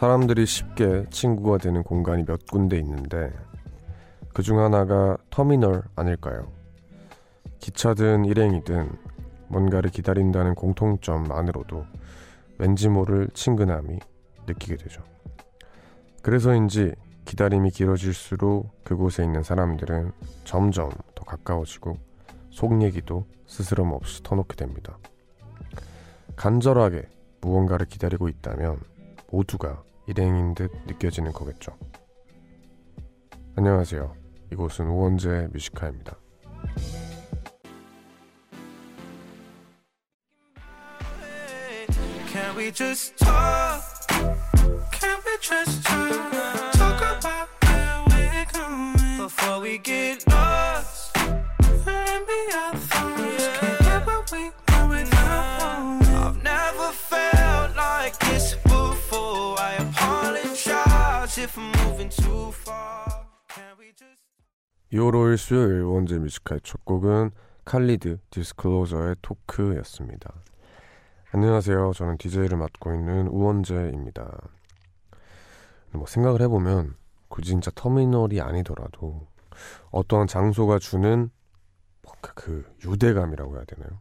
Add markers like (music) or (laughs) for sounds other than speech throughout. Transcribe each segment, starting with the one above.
사람들이 쉽게 친구가 되는 공간이 몇 군데 있는데 그 중 하나가 터미널 아닐까요? 기차든 일행이든 뭔가를 기다린다는 공통점만으로도 왠지 모를 친근함이 느끼게 되죠. 그래서인지 기다림이 길어질수록 그곳에 있는 사람들은 점점 더 가까워지고 속 얘기도 스스럼 없이 터놓게 됩니다. 간절하게 무언가를 기다리고 있다면 모두가 일행인 듯 느껴지는 거겠죠. 안녕하세요. 이곳은 우원재 뮤지카입니다. 2월 5일 수요일 우원재의 Music High 첫 곡은 칼리드 디스클로저의 토크였습니다. 안녕하세요. 저는 DJ를 맡고 있는 우원재입니다. 뭐 생각을 해보면 굳이 진짜 터미널이 아니더라도 어떠한 장소가 주는 뭔가 그 유대감이라고 해야 되나요?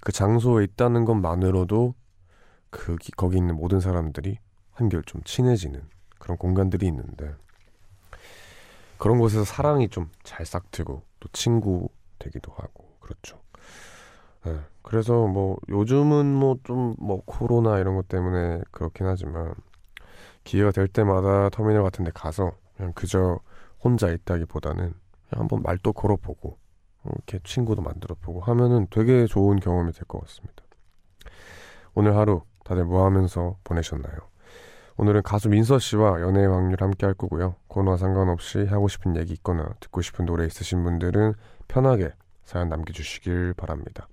그 장소에 있다는 것만으로도 그 거기 있는 모든 사람들이 한결 좀 친해지는 그런 공간들이 있는데 그런 곳에서 사랑이 좀 잘 싹트고 또 친구 되기도 하고 그렇죠. 네, 그래서 뭐 요즘은 뭐 좀뭐 뭐 코로나 이런 것 때문에 그렇긴 하지만 기회가 될 때마다 터미널 같은 데 가서 그냥 그저 혼자 있다기보다는 그냥 한번 말도 걸어보고 이렇게 친구도 만들어보고 하면은 되게 좋은 경험이 될 것 같습니다. 오늘 하루 다들 뭐 하면서 보내셨나요? 오늘은 가수 민서 씨와 연애의 확률 함께 할 거고요. 코너와 상관없이 하고 싶은 얘기 있거나 듣고 싶은 노래 있으신 분들은 편하게 사연 남겨주시길 바랍니다.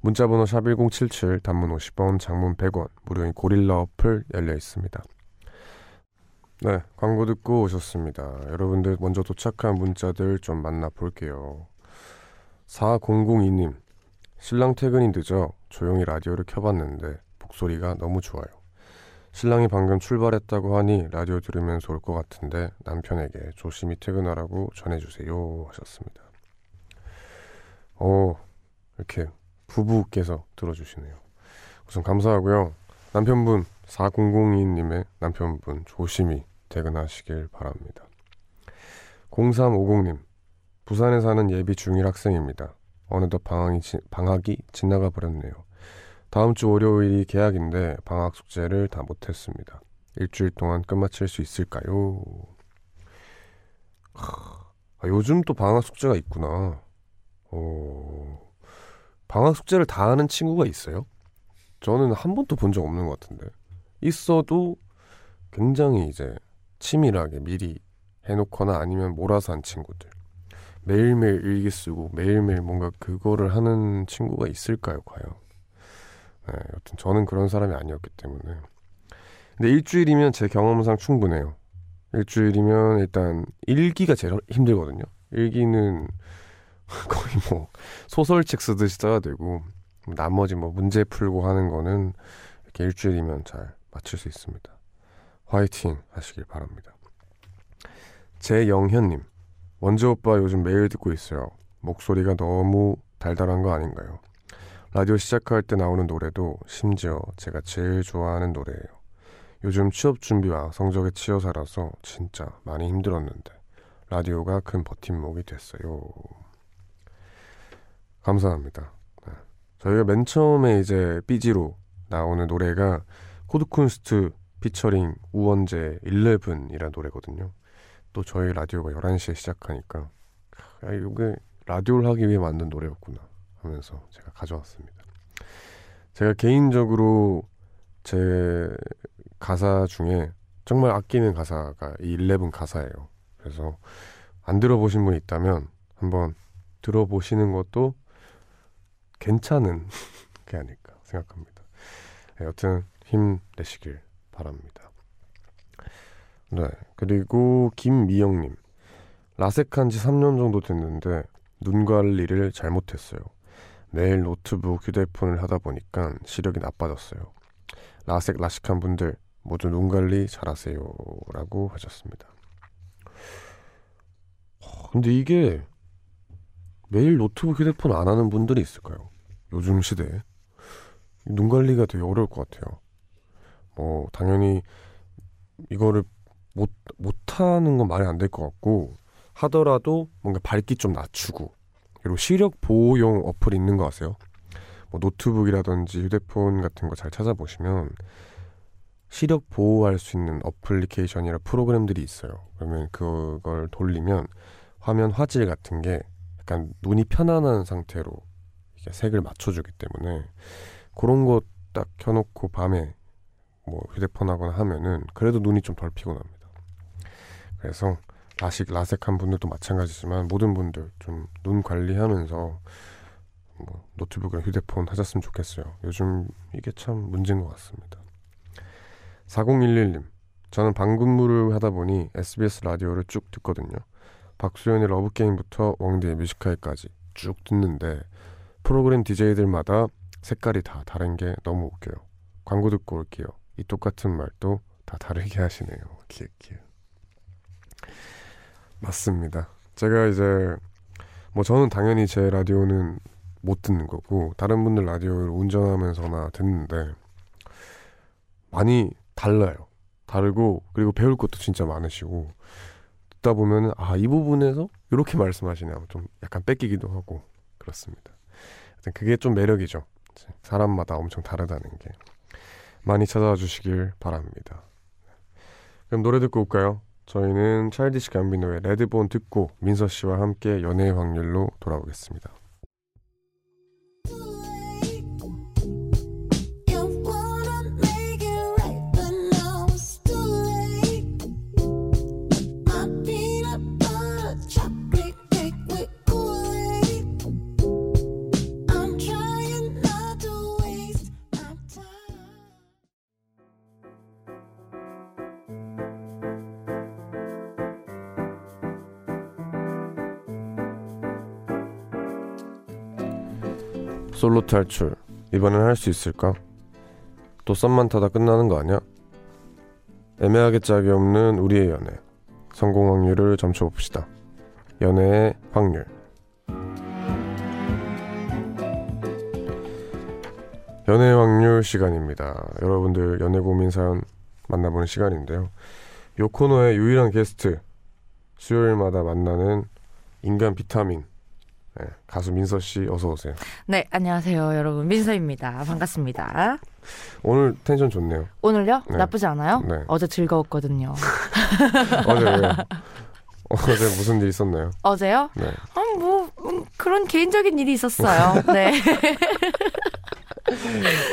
문자번호 샵1077 단문 50원 장문 100원 무료인 고릴라 어플 열려 있습니다. 네 광고 듣고 오셨습니다. 여러분들 먼저 도착한 문자들 좀 만나볼게요. 4002님 신랑 퇴근이 늦어 조용히 라디오를 켜봤는데 목소리가 너무 좋아요. 신랑이 방금 출발했다고 하니 라디오 들으면서 올 것 같은데 남편에게 조심히 퇴근하라고 전해주세요 하셨습니다. 어 이렇게 부부께서 들어주시네요. 우선 감사하고요. 남편분 4002님의 남편분 조심히 퇴근하시길 바랍니다. 0350님 부산에 사는 예비 중1 학생입니다. 어느덧 방학이, 지, 방학이 지나가 버렸네요. 다음 주 월요일이 개학인데 방학 숙제를 다 못했습니다. 일주일 동안 끝마칠 수 있을까요? 아, 요즘 또 방학 숙제가 있구나. 오, 방학 숙제를 다 하는 친구가 있어요? 저는 한 번도 본 적 없는 것 같은데. 있어도 굉장히 이제 치밀하게 미리 해놓거나 아니면 몰아서 한 친구들. 매일매일 일기 쓰고 매일매일 뭔가 그거를 하는 친구가 있을까요, 과연? 네, 여튼 저는 그런 사람이 아니었기 때문에. 근데 일주일이면 제 경험상 충분해요. 일주일이면 일단 일기가 제일 힘들거든요. 일기는 (laughs) 거의 뭐 소설책 쓰듯이 써야 되고 나머지 뭐 문제 풀고 하는 거는 이렇게 일주일이면 잘 맞출 수 있습니다. 화이팅 하시길 바랍니다. 제영현님 원재 오빠 요즘 매일 듣고 있어요. 목소리가 너무 달달한 거 아닌가요? 라디오 시작할 때 나오는 노래도 심지어 제가 제일 좋아하는 노래예요. 요즘 취업 준비와 성적에 치여 살아서 진짜 많이 힘들었는데 라디오가 큰 버팀목이 됐어요. 감사합니다. 네. 저희가 맨 처음에 이제 BG로 나오는 노래가 Code Kunst 피처링 우원재 11이라는 노래거든요. 또 저희 라디오가 11시에 시작하니까 아, 이게 라디오를 하기 위해 만든 노래였구나 하면서 제가 가져왔습니다. 제가 개인적으로 제 가사 중에 정말 아끼는 가사가 이 11 가사예요. 그래서 안 들어보신 분 있다면 한번 들어보시는 것도 괜찮은 (laughs) 게 아닐까 생각합니다. 네, 여튼 힘내시길 바랍니다. 네. 그리고 김미영님. 라섹한 지 3년 정도 됐는데 눈 관리를 잘못했어요. 매일 노트북, 휴대폰을 하다 보니까 시력이 나빠졌어요. 라섹 라식한 분들 모두 눈 관리 잘하세요. 라고 하셨습니다. 어, 근데 이게 매일 노트북 휴대폰 안 하는 분들이 있을까요? 요즘 시대에. 눈 관리가 되게 어려울 것 같아요. 뭐, 당연히 이거를 못, 못하는 건 말이 안 될 것 같고, 하더라도 뭔가 밝기 좀 낮추고, 그리고 시력 보호용 어플 있는 거 아세요? 뭐 노트북이라든지 휴대폰 같은 거 잘 찾아보시면 시력 보호할 수 있는 어플리케이션이나 프로그램들이 있어요. 그러면 그걸 돌리면 화면 화질 같은 게 약간 눈이 편안한 상태로 이게 색을 맞춰주기 때문에 그런 거 딱 켜놓고 밤에 뭐 휴대폰 하거나 하면은 그래도 눈이 좀 덜 피곤합니다. 그래서 라식 라섹한 분들도 마찬가지지만 모든 분들 좀 눈 관리하면서 뭐 노트북이나 휴대폰 하셨으면 좋겠어요. 요즘 이게 참 문제인 것 같습니다. 4011님, 저는 방근무를 하다 보니 SBS 라디오를 쭉 듣거든요. 박수현의 러브게임부터 왕대의 뮤지컬까지 쭉 듣는데 프로그램 DJ들마다 색깔이 다 다른 게 너무 웃겨요. 광고 듣고 올게요. 이 똑같은 말도 다 다르게 하시네요. 기획 기획. 맞습니다. 제가 이제 뭐 저는 당연히 제 라디오는 못 듣는 거고 다른 분들 라디오를 운전하면서나 듣는데 많이 달라요. 다르고 그리고 배울 것도 진짜 많으시고 듣다 보면은 아이 부분에서 이렇게 말씀하시네 하면 좀 약간 뺏기기도 하고 그렇습니다. 그게 좀 매력이죠. 사람마다 엄청 다르다는 게 많이 찾아와 주시길 바랍니다. 그럼 노래 듣고 올까요? 저희는 차일디시 감비노의 레드본 듣고 민서 씨와 함께 연애의 확률로 돌아오겠습니다. 탈출 이번엔 할 수 있을까? 또 썸만 타다 끝나는 거 아니야? 애매하게 짝이 없는 우리의 연애. 성공 확률을 점쳐봅시다. 연애의 확률. 연애 확률 시간입니다. 여러분들 연애 고민 사연 만나보는 시간인데요. 요 코너의 유일한 게스트 수요일마다 만나는 인간 비타민 네, 가수 민서 씨 어서 오세요 네, 안녕하세요, 여러분. 민서입니다. 반갑습니다. 오늘 텐션 좋네요. 오늘요? 네. 나쁘지 않아요? 네. 어제 즐거웠거든요. (laughs) 어제 왜요? 어제 무슨 일 있었나요? 어제요? 네. 아, 뭐, 음, 그런 개인적인 일이 있었어요. 네. (laughs)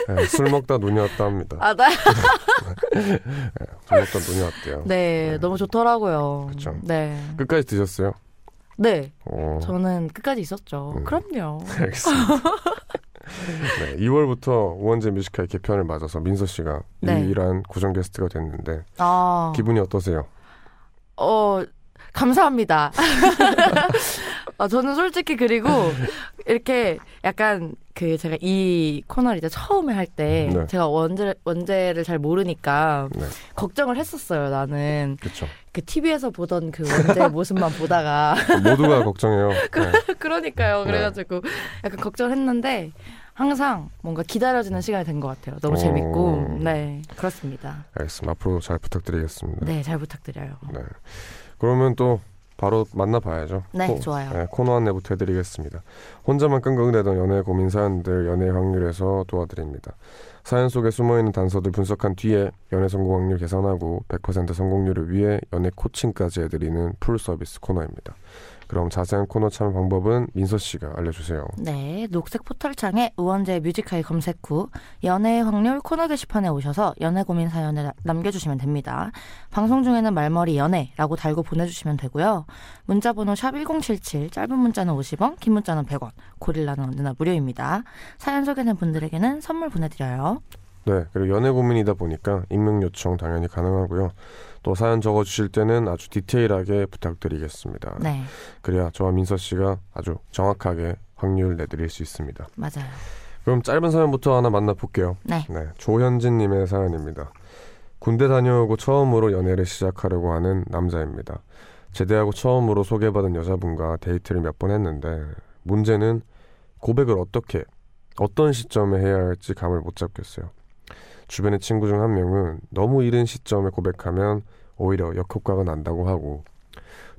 네, 술 먹다 눈이 왔다 합니다. 아, 나, (laughs) 술 먹다 눈이 왔대요. 네, 너무 좋더라고요. 그쵸. 네. 끝까지 드셨어요? 네, 어, 저는 끝까지 있었죠. 음. 그럼요. (laughs) 알겠습니다. 네, 2월부터 우원재 뮤지컬 개편을 맞아서 민서 씨가 네. 유일한 고정 게스트가 됐는데 아, 기분이 어떠세요? 어, 감사합니다. 아, (laughs) 저는 솔직히 그리고 이렇게 약간 그 제가 이 코너를 이제 처음에 할때 네. 제가 원제, 원제를 잘 모르니까 네, 걱정을 했었어요. 나는 그렇죠. 그 TV에서 보던 그 원제 (laughs) 모습만 보다가 모두가 걱정해요. (laughs) 네, 그러니까요. 네. 그래가지고 약간 걱정을 했는데 항상 뭔가 기다려지는 시간이 된 것 같아요. 너무 오. 재밌고 네 그렇습니다. 알겠습니다. 앞으로 잘 부탁드리겠습니다. 네잘 부탁드려요. 네. 그러면 또 바로 만나봐야죠. 네, 좋아요. 네, 코너 안내부터 해드리겠습니다. 혼자만 끙끙대던 연애 고민 사연들 연애 확률에서 도와드립니다. 사연 속에 숨어있는 단서들 분석한 뒤에 연애 성공 확률 계산하고 100% 성공률을 위해 연애 코칭까지 해드리는 full 서비스 코너입니다. 그럼 자세한 코너 참여 방법은 민서 씨가 알려주세요. 네, 녹색 포털창에 우원재 Music High 검색 후 연애의 확률 코너 게시판에 오셔서 연애 고민 사연을 나- 남겨주시면 됩니다. 방송 중에는 말머리 연애라고 달고 보내주시면 되고요. 문자번호 샵 #1077 짧은 문자는 50원, 긴 문자는 100원, 고릴라는 언제나 무료입니다. 사연 소개된 분들에게는 선물 보내드려요. 네, 그리고 연애 고민이다 보니까 익명 요청 당연히 가능하고요. 또 사연 적어주실 때는 아주 디테일하게 부탁드리겠습니다. 네, 그래야 저와 민서 씨가 아주 정확하게 확률 내드릴 수 있습니다. 맞아요. 그럼 짧은 사연부터 하나 만나볼게요. 네, 네, 조현진님의 사연입니다. 군대 다녀오고 처음으로 연애를 시작하려고 하는 남자입니다. 제대하고 처음으로 소개받은 여자분과 데이트를 몇 번 했는데 문제는 고백을 어떻게 어떤 시점에 해야 할지 감을 못 잡겠어요. 주변의 친구 중 한 명은 너무 이른 시점에 고백하면 오히려 역효과가 난다고 하고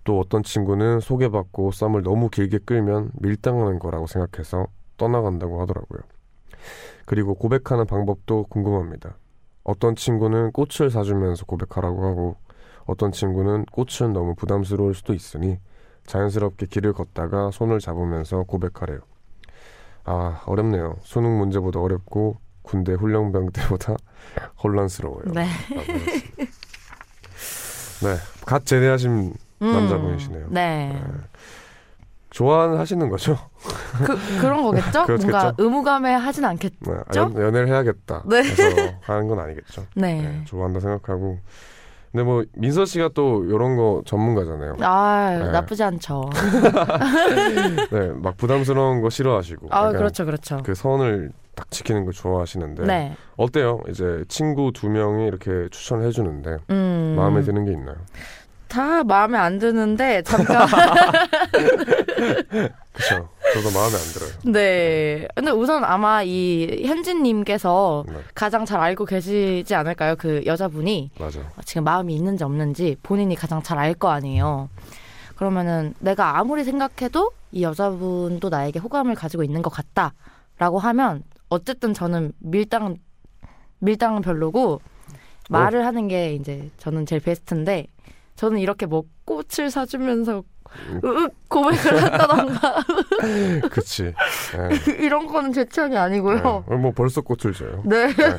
또 어떤 친구는 소개받고 썸을 너무 길게 끌면 밀당하는 거라고 생각해서 떠나간다고 하더라고요. 그리고 고백하는 방법도 궁금합니다. 어떤 친구는 꽃을 사주면서 고백하라고 하고 어떤 친구는 꽃은 너무 부담스러울 수도 있으니 자연스럽게 길을 걷다가 손을 잡으면서 고백하래요. 아 어렵네요. 수능 문제보다 어렵고 군대 훈련병 때보다 (laughs) 혼란스러워요. 네. 네, 갓 제대하신 음, 남자분이시네요. 네. 좋아하시는 거죠? 그, 그런 거겠죠? (laughs) 뭔가 의무감에 하진 않겠. 네, 아, 죠? 연, 연애를 해야겠다. 네. 해서 하는 건 아니겠죠. 네. 네, 좋아한다 생각하고. 근데 뭐 민서 씨가 또 이런 거 전문가잖아요. 아, 네. 나쁘지 않죠. (laughs) 네, 막 부담스러운 거 싫어하시고. 아, 그렇죠, 그렇죠. 그 선을 딱 지키는 걸 좋아하시는데 네. 어때요? 이제 친구 두 명이 이렇게 추천해 주는데 음. 마음에 드는 게 있나요? 다 마음에 안 드는데 잠깐. (laughs) (laughs) 그렇죠. 저도 마음에 안 들어요. 네. 근데 우선 아마 이 현진님께서 네, 가장 잘 알고 계시지 않을까요? 그 여자분이 맞아. 지금 마음이 있는지 없는지 본인이 가장 잘 알 거 아니에요. 그러면은 내가 아무리 생각해도 이 여자분도 나에게 호감을 가지고 있는 것 같다 라고 하면 어쨌든 저는 밀당 밀당은 별로고 말을 하는 게 이제 저는 제일 베스트인데 저는 이렇게 뭐 꽃을 사주면서 음. 으윽 고백을 한다던가 (laughs) 그치. 네. (laughs) 이런 거는 제 취향이 아니고요. 네. 뭐 벌써 꽃을 줘요. 네. 네.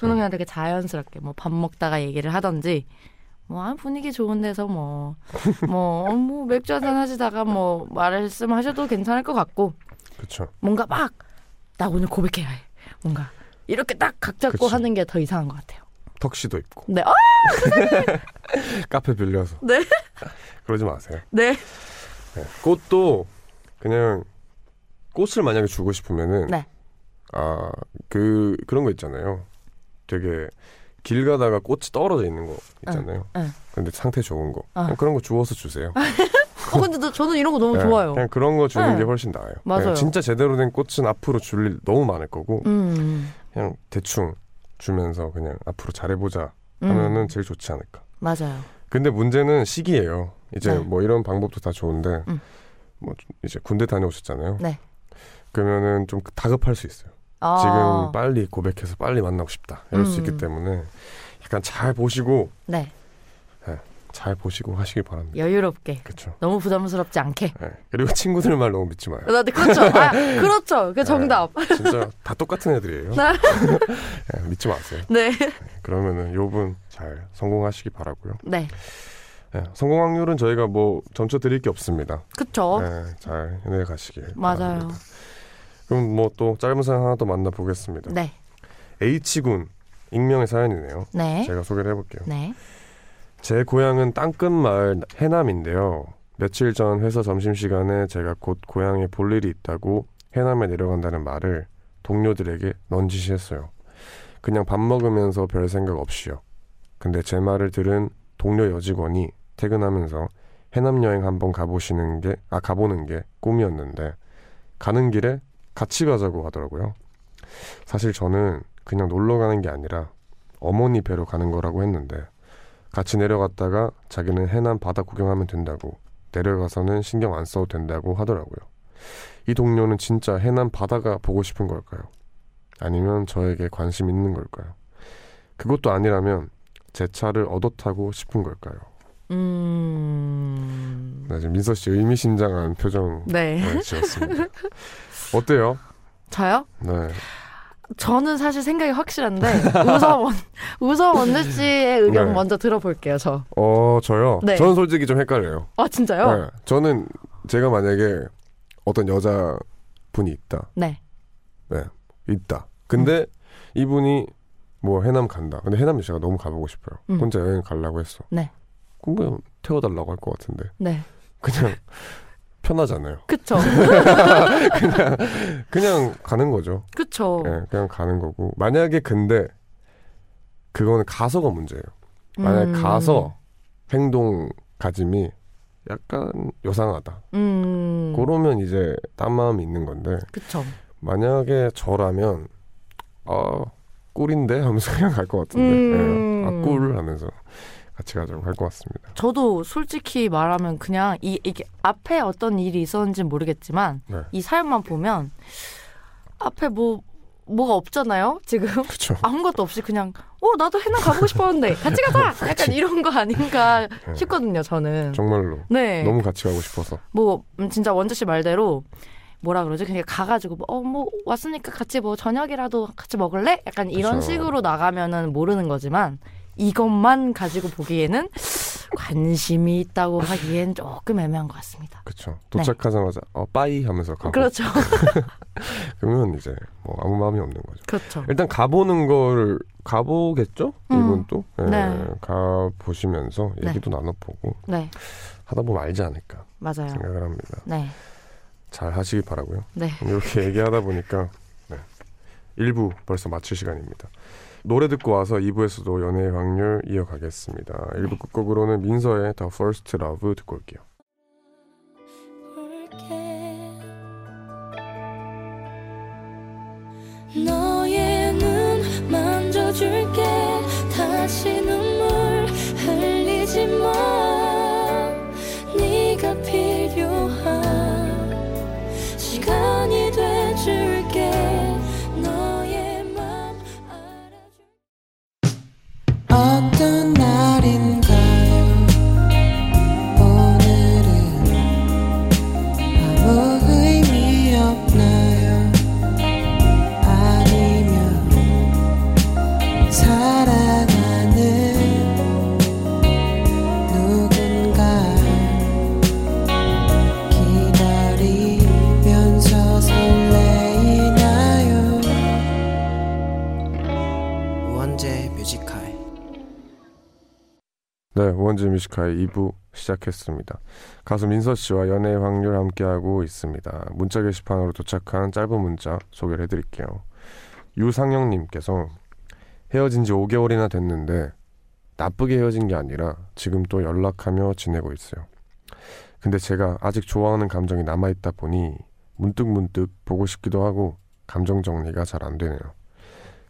저는 그냥 되게 자연스럽게 뭐 밥 먹다가 얘기를 하던지 뭐 아, 분위기 좋은 데서 뭐 뭐 뭐 맥주 한잔 하시다가 뭐 말씀하셔도 괜찮을 것 같고 그렇죠. 뭔가 막 나 오늘 고백해야 해 뭔가 이렇게 딱 각 잡고 그치. 하는 게 더 이상한 것 같아요. 턱시도 입고 네, 아, (laughs) 카페 빌려서 네, 그러지 마세요. 네, 네. 꽃도 그냥 꽃을 만약에 주고 싶으면은 네. 아 그 그런 거 있잖아요. 되게 길 가다가 꽃이 떨어져 있는 거 있잖아요. 응, 응. 근데 상태 좋은 거 어. 그런 거 주워서 주세요. (laughs) 어 근데 나- 저는 이런 거 너무 네, 좋아요. 그냥 그런 거 주는 네. 게 훨씬 나아요. 맞아요. 그냥 진짜 제대로 된 꽃은 앞으로 줄 일 너무 많을 거고 음, 그냥 대충 주면서 그냥 앞으로 잘해보자 음, 하면은 제일 좋지 않을까. 맞아요. 근데 문제는 시기예요. 이제 네. 뭐 이런 방법도 다 좋은데 음. 뭐 이제 군대 다녀오셨잖아요. 네. 그러면은 좀 다급할 수 있어요. 아, 지금 빨리 고백해서 빨리 만나고 싶다. 이럴 수 음. 있기 때문에 약간 잘 보시고 네 잘 보시고 하시길 바랍니다. 여유롭게 그렇죠. 너무 부담스럽지 않게. 네. 그리고 친구들 말 너무 믿지 마요. 나 그렇죠. 아, (laughs) 그렇죠. 그 정답. 진짜 다 똑같은 애들이에요. 네. 네, (laughs) 믿지 마세요. 네, 그러면은 요분 잘 성공하시기 바라고요. 네, 네, 성공 확률은 저희가 뭐 점쳐 드릴 게 없습니다. 네, 잘 해내 가시길 어? 맞아요. 바랍니다. 그럼 뭐 또 짧은 사연 하나 더 만나보겠습니다. 네, H군 익명의 사연이네요. 네, 제가 소개를 해볼게요. 네. 제 고향은 땅끝 마을 해남인데요. 며칠 전 회사 점심시간에 제가 곧 고향에 볼 일이 있다고 해남에 내려간다는 말을 동료들에게 넌지시 했어요. 그냥 밥 먹으면서 별 생각 없이요. 근데 제 말을 들은 동료 여직원이 퇴근하면서 해남 여행 한번 가보시는 게, 아, 가보는 게 꿈이었는데, 가는 길에 같이 가자고 하더라고요. 사실 저는 그냥 놀러 가는 게 아니라 어머니 뵈러 가는 거라고 했는데, 같이 내려갔다가 자기는 해남 바다 구경하면 된다고 내려가서는 신경 안 써도 된다고 하더라고요. 이 동료는 진짜 해남 바다가 보고 싶은 걸까요? 아니면 저에게 관심 있는 걸까요? 그것도 아니라면 제 차를 얻어 타고 싶은 걸까요? 음, 네, 지금 민서 씨 의미심장한 표정 네. 네, 지었습니다. 어때요? 저요? 네. 저는 사실 생각이 확실한데 원, 우선 원재 씨의 의견 네. 먼저 들어볼게요. 저. 어, 저요? 네. 저는 솔직히 좀 헷갈려요. 아 진짜요? 네, 저는 제가 만약에 어떤 여자 분이 있다. 네. 있다. 근데 이분이 뭐 해남 간다. 근데 해남 제가 너무 가보고 싶어요. 음. 혼자 여행 가려고 했어. 네. 그럼 그냥 태워달라고 할 것 같은데 네. 그냥 (laughs) 편하잖아요. 그쵸. (laughs) 그냥 가는 거죠. 그쵸. 예, 그냥 가는 거고 만약에 근데 그거는 가서가 문제예요. 만약 음. 에 가서 행동 가짐이 약간 요상하다. 음. 그러면 이제 딴 마음이 있는 건데 그쵸. 만약에 저라면 아 꿀인데 하면서 (laughs) 그냥 갈 것 같은데 음. 예. 아꿀 하면서 같이 가자고 할것 같습니다. 저도 솔직히 말하면 그냥 이, 이게 앞에 어떤 일이 있었는지는 모르겠지만 네. 이 사연만 보면 앞에 뭐 뭐가 없잖아요 지금 그렇죠. 아무것도 없이 그냥 어 나도 해남 가보고 싶었는데 같이 가자 (laughs) 약간 이런 거 아닌가 네. 싶거든요 저는 정말로 네 너무 같이 가고 싶어서 뭐 음, 진짜 원주 씨 말대로 뭐라 그러지 그냥 가가지고 어뭐 왔으니까 같이 뭐 저녁이라도 같이 먹을래 약간 이런 그쵸. 식으로 나가면은 모르는 거지만 이것만 가지고 보기에는 관심이 있다고 하기엔 조금 애매한 것 같습니다. 그렇죠. 도착하자마자 어 빠이 하면서 가고 그렇죠. (laughs) 그러면 이제 뭐 아무 마음이 없는 거죠. 그렇죠. 일단 가보는 걸 가보겠죠? 음. 이분 또 예, 네. 가 보시면서 네. 얘기도 나눠보고 네, 하다 보면 알지 않을까 맞아요. 생각을 합니다. 네, 잘 하시기 바라고요. 네. 이렇게 얘기하다 보니까 네. 1부 벌써 마칠 시간입니다. 노래 듣고 와서 2부에서도 연애의 확률 이어가겠습니다. 1부 끝곡으로는 민서의 The First Love 듣고 올게요. 너의 눈 만져줄게 다시 눈물 흘리지 마 알아 네, 우원재 뮤지카의 2부 시작했습니다. 가수 민서 씨와 연애의 확률 함께하고 있습니다. 문자 게시판으로 도착한 짧은 문자 소개를 해드릴게요. 유상영님께서 헤어진 지 5개월이나 됐는데 나쁘게 헤어진 게 아니라 지금 또 연락하며 지내고 있어요. 근데 제가 아직 좋아하는 감정이 남아있다 보니 문득문득 보고 싶기도 하고 감정 정리가 잘 안 되네요.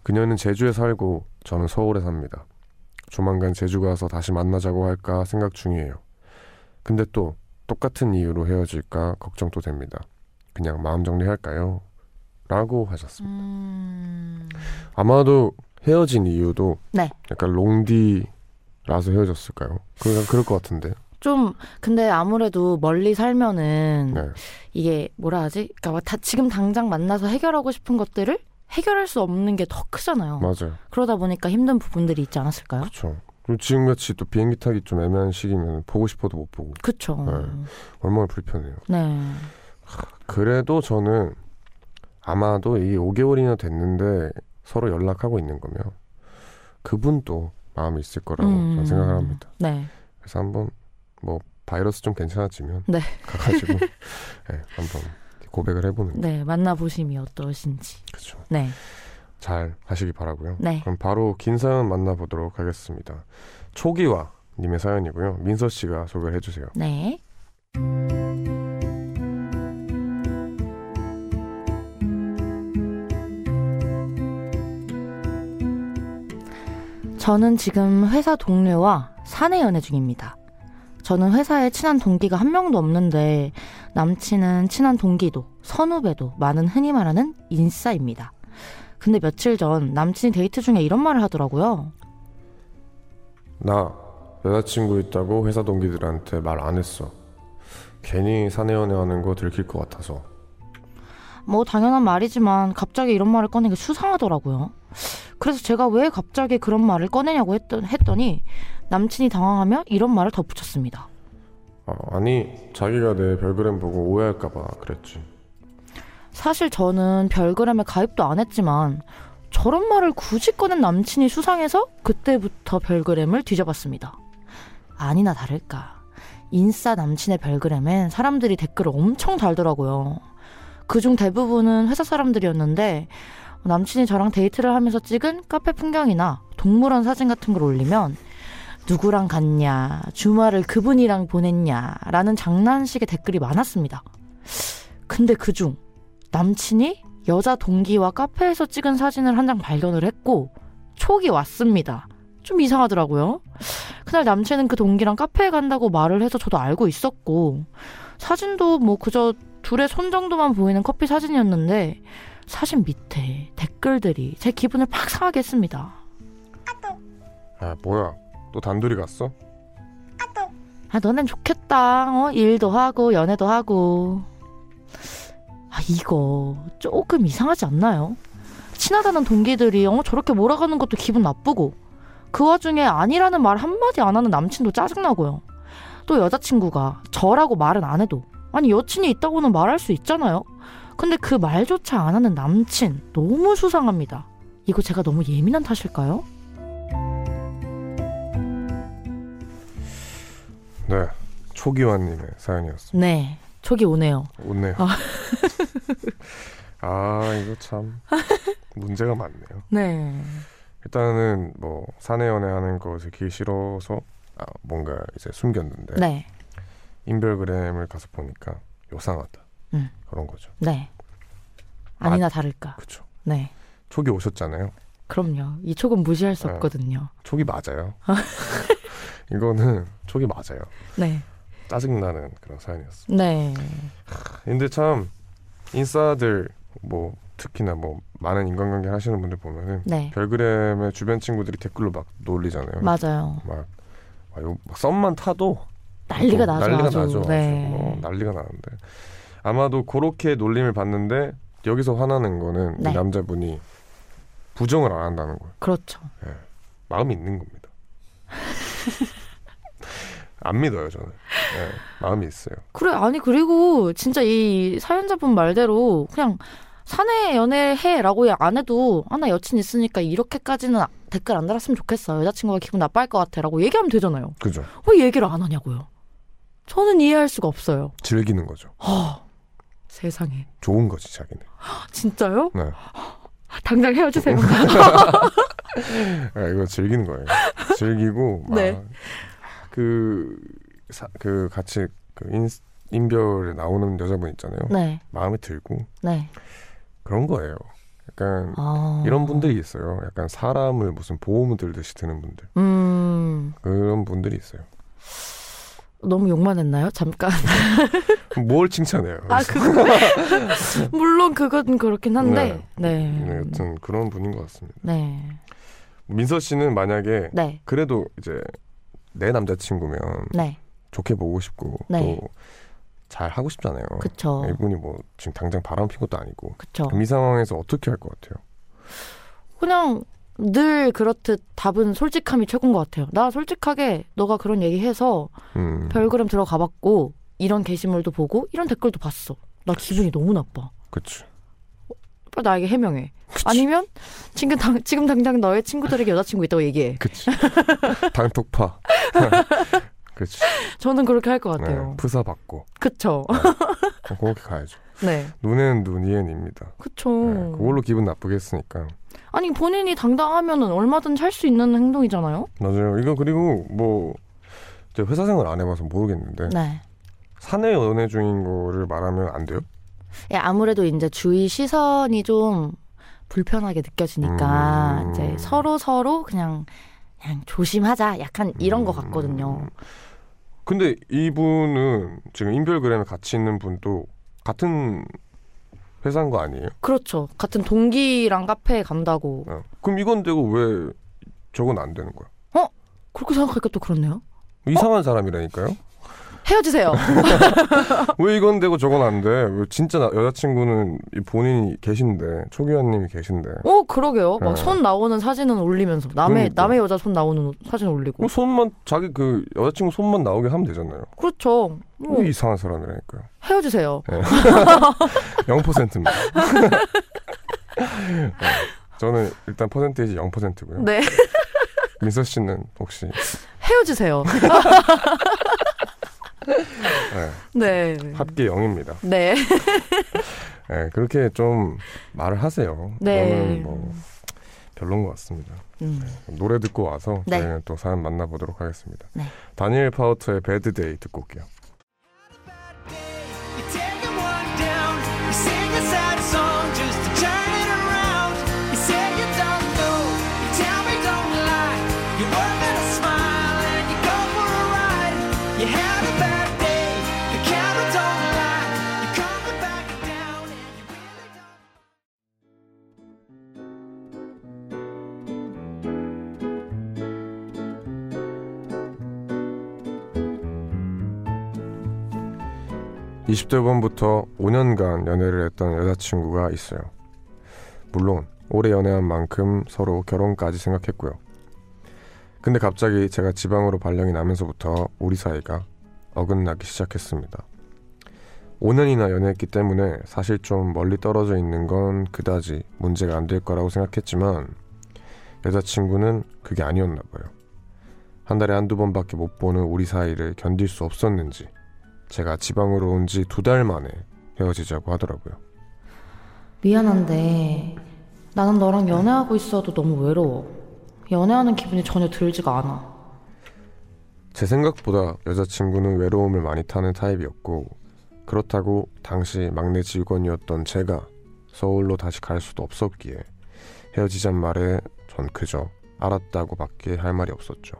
그녀는 제주에 살고 저는 서울에 삽니다. 조만간 제주 가서 다시 만나자고 할까 생각 중이에요. 근데 또 똑같은 이유로 헤어질까 걱정도 됩니다. 그냥 마음 정리할까요? 라고 하셨습니다. 음, 아마도 헤어진 이유도 네. 약간 롱디라서 헤어졌을까요? 그냥 그럴 것 같은데. 좀 근데 아무래도 멀리 살면은 네. 이게 뭐라 하지? 그러니까 다 지금 당장 만나서 해결하고 싶은 것들을 해결할 수 없는 게 더 크잖아요. 맞아요. 그러다 보니까 힘든 부분들이 있지 않았을까요? 그렇죠. 그리고 지금같이 또 비행기 타기 좀 애매한 시기면 보고 싶어도 못 보고 그쵸. 네. 얼마나 불편해요. 네. 그래도 저는 아마도 이 5개월이나 됐는데 서로 연락하고 있는 거면 그분도 마음이 있을 거라고 음. 생각을 합니다. 네. 그래서 한번 뭐 바이러스 좀 괜찮아지면 네. 가가지고 (laughs) 네, 한번 고백을 해보는 거 네. 만나보심이 어떠신지. 그렇죠. 네. 잘 하시기 바라고요. 네. 그럼 바로 긴 사연 만나보도록 하겠습니다. 초기화 님의 사연이고요. 민서 씨가 소개를 해주세요. 네. 저는 지금 회사 동료와 사내 연애 중입니다. 저는 회사에 친한 동기가 한 명도 없는데 남친은 친한 동기도 선후배도 많은 흔히 말하는 인싸입니다. 근데 며칠 전 남친이 데이트 중에 이런 말을 하더라고요. 나 여자친구 있다고 회사 동기들한테 말 안 했어. 괜히 사내 연애하는 거 들킬 것 같아서. 뭐 당연한 말이지만 갑자기 이런 말을 꺼내기 수상하더라고요. 그래서 제가 왜 갑자기 그런 말을 꺼내냐고 했더, 했더니 남친이 당황하며 이런 말을 덧붙였습니다. 아, 아니 자기가 내 별그램 보고 오해할까봐 그랬지. 사실 저는 별그램에 가입도 안 했지만 저런 말을 굳이 꺼낸 남친이 수상해서 그때부터 별그램을 뒤져봤습니다. 아니나 다를까. 인싸 남친의 별그램엔 사람들이 댓글을 엄청 달더라고요. 그중 대부분은 회사 사람들이었는데 남친이 저랑 데이트를 하면서 찍은 카페 풍경이나 동물원 사진 같은 걸 올리면 누구랑 갔냐, 주말을 그분이랑 보냈냐라는 장난식의 댓글이 많았습니다. 근데 그중 남친이 여자 동기와 카페에서 찍은 사진을 한 장 발견을 했고 촉이 왔습니다. 좀 이상하더라고요. 그날 남친은 그 동기랑 카페에 간다고 말을 해서 저도 알고 있었고 사진도 뭐 그저 둘의 손 정도만 보이는 커피 사진이었는데 사진 밑에 댓글들이 제 기분을 팍 상하게 했습니다. 아 뭐야 또 단둘이 갔어? 아 너넨 좋겠다. 어 일도 하고 연애도 하고. 아 이거 조금 이상하지 않나요? 친하다는 동기들이 어 저렇게 몰아가는 것도 기분 나쁘고 그 와중에 아니라는 말 한마디 안 하는 남친도 짜증나고요. 또 여자친구가 저라고 말은 안 해도 아니 여친이 있다고는 말할 수 있잖아요. 근데 그 말조차 안 하는 남친 너무 수상합니다. 이거 제가 너무 예민한 탓일까요? 네 초기화님의 사연이었습니다. 네. 촉이 오네요. 웃네요. 아. (laughs) 아 이거 참 문제가 많네요. 네. 일단은 뭐 사내 연애하는 것을 기 싫어서 아, 뭔가 이제 숨겼는데 네. 인별그램을 가서 보니까 요상하다 음. 그런 거죠. 네. 아니나 다를까. 그렇죠. 네. 촉이 오셨잖아요. 그럼요. 이 촉은 무시할 수 네. 없거든요. 촉이 맞아요. (laughs) 이거는 (laughs) 촉이 맞아요. 네. 짜증나는 그런 사연이었습니다. 네. 근데 참 인싸들 뭐 특히나 뭐 많은 인간관계 하시는 분들 보면은 네. 별그램에 주변 친구들이 댓글로 막 놀리잖아요. 맞아요. 막, 막, 썸만 타도 난리가 또 나죠. 난리가 아주. 나죠. 네. 어, 난리가 나는데 아마도 그렇게 놀림을 받는데 여기서 화나는 거는 네. 이 남자분이 부정을 안 한다는 거예요. 그렇죠. 마음이 있는 겁니다. 안 믿어요 저는. 예, 마음이 있어요. 그래 아니 그리고 진짜 이 사연자분 말대로 그냥 사내 연애해라고 안 해도 아 나 여친 있으니까 이렇게까지는 댓글 안 달았으면 좋겠어 여자친구가 기분 나빠할 것 같아라고 얘기하면 되잖아요. 그죠? 왜 얘기를 안 하냐고요? 저는 이해할 수가 없어요. 즐기는 거죠. 하, 세상에 좋은 거지 자기는. 진짜요? 네. 당장 헤어지세요. (laughs) 아, 이거 즐기는 거예요. 즐기고 네. 막그 그 같이 그 인, 인별에 나오는 여자분 있잖아요. 네, 마음에 들고 네. 그런 거예요. 약간 아. 이런 분들이 있어요. 약간 사람을 무슨 보험 들듯이 드는 분들. 음, 그런 분들이 있어요. 너무 욕만 했나요? 잠깐. 뭘 칭찬해요? 아, 그 물론 그건 그렇긴 한데. 네. 네, 여튼 그런 분인 것 같습니다. 네. 민서 씨는 만약에 네. 그래도 이제 내 남자친구면 네. 좋게 보고 싶고 네. 또잘 하고 싶잖아요. 그쵸. 이분이 뭐 지금 당장 바람 핀 것도 아니고 그쵸. 그럼 이 상황에서 어떻게 할 것 같아요? 그냥 늘 그렇듯 답은 솔직함이 최고인 것 같아요. 나 솔직하게 너가 그런 얘기해서 음, 별그램 들어가 봤고 이런 게시물도 보고 이런 댓글도 봤어. 나 기분이 너무 나빠. 그치. 빨리 나에게 해명해. 아니면 지금, 당, 지금 당장 너의 친구들에게 여자친구 있다고 얘기해. 그치. 당톡파. (laughs) 그치. 저는 그렇게 할것 네, 같아요. 프사 받고. 그쵸. 그렇게 가야죠. 네. 눈에는 눈, 이에는 입니다. 그쵸. 네, 그걸로 기분 나쁘게 했으니까. 아니 본인이 당당하면은 얼마든지 할 수 있는 행동이잖아요. 맞아요. 이거 그리고 뭐, 제가 회사 생활 안 해봐서 모르겠는데, 네. 사내 연애 중인 거를 말하면 안 돼요? 예, 아무래도 이제 주위 시선이 좀 불편하게 느껴지니까 음. 이제 서로 서로 그냥 그냥 조심하자. 약간 이런 것 같거든요. 음. 근데 이분은 지금 인별그램에 같이 있는 분도 같은 회사인 거 아니에요? 그렇죠. 같은 동기랑 카페에 간다고. 어. 그럼 이건 되고 왜 저건 안 되는 거야? 그렇게 생각하니까 또 그렇네요. 이상한 사람이라니까요? 헤어지세요. (laughs) 왜 이건 되고 저건 안 돼? 왜 진짜 나- 여자친구는 이 본인이 계신데 초기화님이 계신데 어, 그러게요. 네. 막손 나오는 사진은 올리면서 남의 그러니까. 남의 여자 손 나오는 사진 올리고. 뭐 손만 자기 그 여자친구 손만 나오게 하면 되잖아요. 그렇죠. 뭐왜 이상한 사람이라니까요. 헤어지세요. (laughs) 0%입니다. (laughs) 저는 일단 퍼센테이지 0%고요. 네. 민서 씨는 혹시 헤어지세요. 네, 네. 합계 0입니다. 네. 네, 그렇게 좀 말을 하세요. 네. 뭐 별론 것 같습니다. 음. 노래 듣고 와서 네. 저희는 또 사연 만나보도록 하겠습니다. 네. 다니엘 파우터의 배드데이 듣고 올게요. 20대 후반부터 5년간 연애를 했던 여자친구가 있어요. 물론 오래 연애한 만큼 서로 결혼까지 생각했고요. 근데 갑자기 제가 지방으로 발령이 나면서부터 우리 사이가 어긋나기 시작했습니다. 5년이나 연애했기 때문에 사실 좀 멀리 떨어져 있는 건 그다지 문제가 안 될 거라고 생각했지만 여자친구는 그게 아니었나 봐요. 한 달에 한두 번밖에 못 보는 우리 사이를 견딜 수 없었는지 제가 지방으로 온 지 두 달 만에 헤어지자고 하더라고요. 미안한데 나는 너랑 연애하고 있어도 너무 외로워. 연애하는 기분이 전혀 들지가 않아. 제 생각보다 여자친구는 외로움을 많이 타는 타입이었고 그렇다고 당시 막내 직원이었던 제가 서울로 다시 갈 수도 없었기에 헤어지잔 말에 전 그저 알았다고밖에 할 말이 없었죠.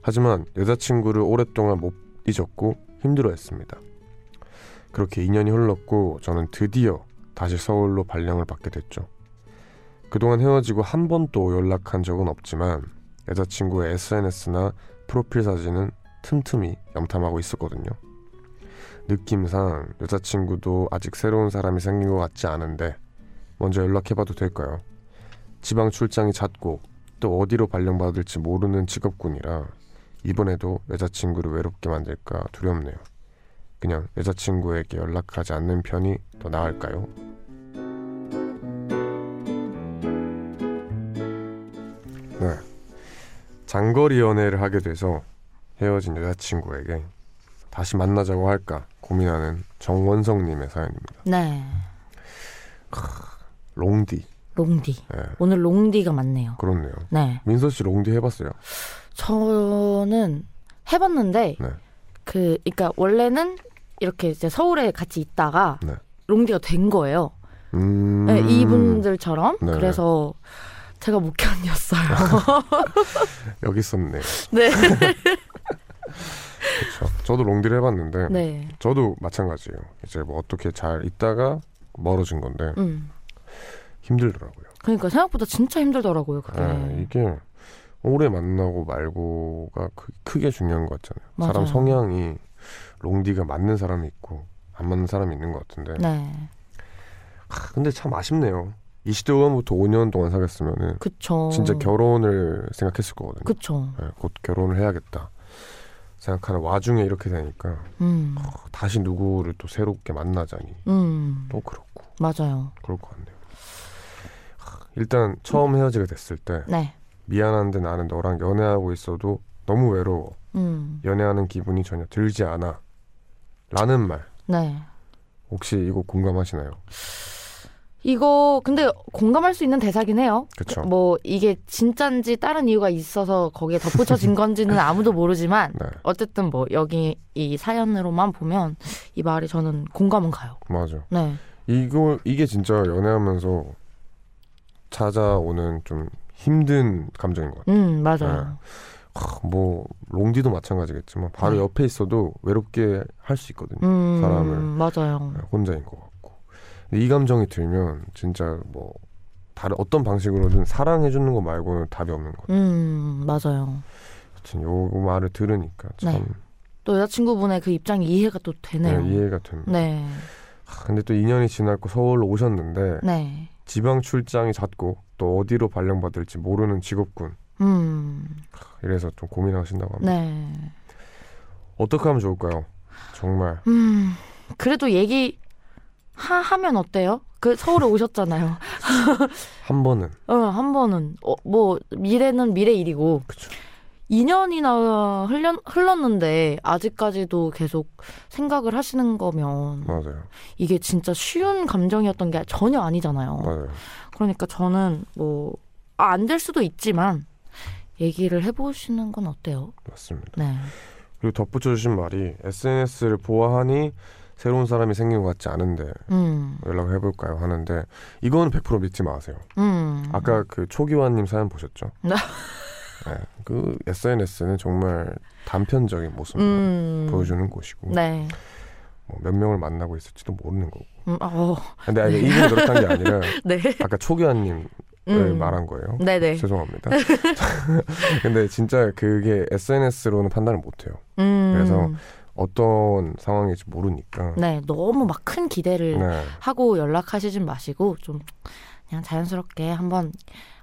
하지만 여자친구를 오랫동안 못 잊었고 힘들어했습니다. 그렇게 2년이 흘렀고 저는 드디어 다시 서울로 발령을 받게 됐죠. 그동안 헤어지고 한 번도 연락한 적은 없지만 여자친구의 SNS나 프로필 사진은 틈틈이 염탐하고 있었거든요. 느낌상 여자친구도 아직 새로운 사람이 생긴 것 같지 않은데 먼저 연락해봐도 될까요? 지방 출장이 잦고 또 어디로 발령받을지 모르는 직업군이라 이번에도 여자친구를 외롭게 만들까 두렵네요. 그냥 여자친구에게 연락하지 않는 편이 더 나을까요? 네. 장거리 연애를 하게 돼서 헤어진 여자친구에게 다시 만나자고 할까 고민하는 정원성님의 사연입니다. 네. 롱디. 롱디. 예, 오늘 롱디가 많네요. 그렇네요. 네. 민서 씨 롱디 해봤어요? 저는 해봤는데 네. 그 그러니까 원래는 이렇게 이제 서울에 같이 있다가 네. 롱디가 된 거예요. 음. 네, 이분들처럼 네. 그래서 제가 못 견뎠어요. (laughs) 여기 있었네. 네. (laughs) (laughs) 그렇죠. 저도 롱디를 해봤는데 네. 저도 마찬가지예요. 이제 뭐 어떻게 잘 있다가 멀어진 건데 음. 힘들더라고요. 그러니까 생각보다 진짜 힘들더라고요. 그게. 예, 이게 오래 만나고 말고가 크, 크게 중요한 것 같잖아요. 맞아요. 사람 성향이 롱디가 맞는 사람이 있고 안 맞는 사람이 있는 것 같은데. 네. 하, 근데 참 아쉽네요. 20대 후반부터 5년 동안 사귀었으면은 그쵸. 진짜 결혼을 생각했을 거거든요. 어. 그쵸. 예, 곧 결혼을 해야겠다 생각하는 와중에 이렇게 되니까 음. 어, 다시 누구를 또 새롭게 만나자니 음. 또 그렇고 맞아요. 그럴 것 같네요. 하, 일단 처음 헤어지게 됐을 때 네. 미안한데 나는 너랑 연애하고 있어도 너무 외로워. 음. 연애하는 기분이 전혀 들지 않아. 라는 말. 네. 혹시 이거 공감하시나요? 이거 근데 공감할 수 있는 대사긴 해요. 그쵸. 뭐 이게 진짠지 다른 이유가 있어서 거기에 덧붙여진 (laughs) 건지는 아무도 모르지만 네, 어쨌든 뭐 여기 이 사연으로만 보면 이 말이 저는 공감은 가요. 맞아. 네. 이거 이게 진짜 연애하면서 찾아오는 좀 힘든 감정인 것 같아요. 음, 맞아요. 하, 뭐 롱디도 마찬가지겠지만 바로 네. 옆에 있어도 외롭게 할 수 있거든요. 음, 사람을. 맞아요. 네, 혼자인 것 같고. 이 감정이 들면 진짜 뭐 다른 어떤 방식으로든 사랑해 주는 거 말고는 답이 없는 것 같아요. 음, 맞아요. 하여튼 요 말을 들으니까 참 네. 또 여자친구분의 그 입장이 이해가 또 되네요. 네, 이해가 됩니다. 네. 하, 근데 또 2년이 지났고 서울로 오셨는데 네. 지방 출장이 잦고 또 어디로 발령받을지 모르는 직업군. 음, 이래서 좀 고민하신다고 합니다. 네. 어떻게 하면 좋을까요? 정말 음, 그래도 얘기 하, 하면 어때요? 그 서울에 오셨잖아요. (laughs) 한 번은 어, 한 번은 어, 뭐 미래는 미래 일이고 그쵸. 2년이나 흘렸, 흘렀는데 아직까지도 계속 생각을 하시는 거면 맞아요. 이게 진짜 쉬운 감정이었던 게 전혀 아니잖아요. 맞아요. 그러니까 저는 뭐 아, 안될 수도 있지만 얘기를 해보시는 건 어때요? 맞습니다. 네. 그리고 덧붙여 주신 말이 SNS를 보아하니 새로운 사람이 생긴 것 같지 않은데 음. 연락을 해볼까요 하는데 이거는 100% 믿지 마세요. 음. 아까 그 초기화님 사연 보셨죠? (laughs) 네. 네, 그 SNS는 정말 단편적인 모습을 음. 보여주는 곳이고 네. 뭐 몇 명을 만나고 있을지도 모르는 거고. 음, 어, 근데 아니, 이분이 그렇다는 게 아니라 (laughs) 네. 아까 초기화님을 음. 말한 거예요. 네네. 죄송합니다. (laughs) 근데 진짜 그게 SNS로는 판단을 못 해요. 음. 그래서 어떤 상황일지 모르니까. 네, 너무 막 큰 기대를 네. 하고 연락하시진 마시고 좀 그냥 자연스럽게 한번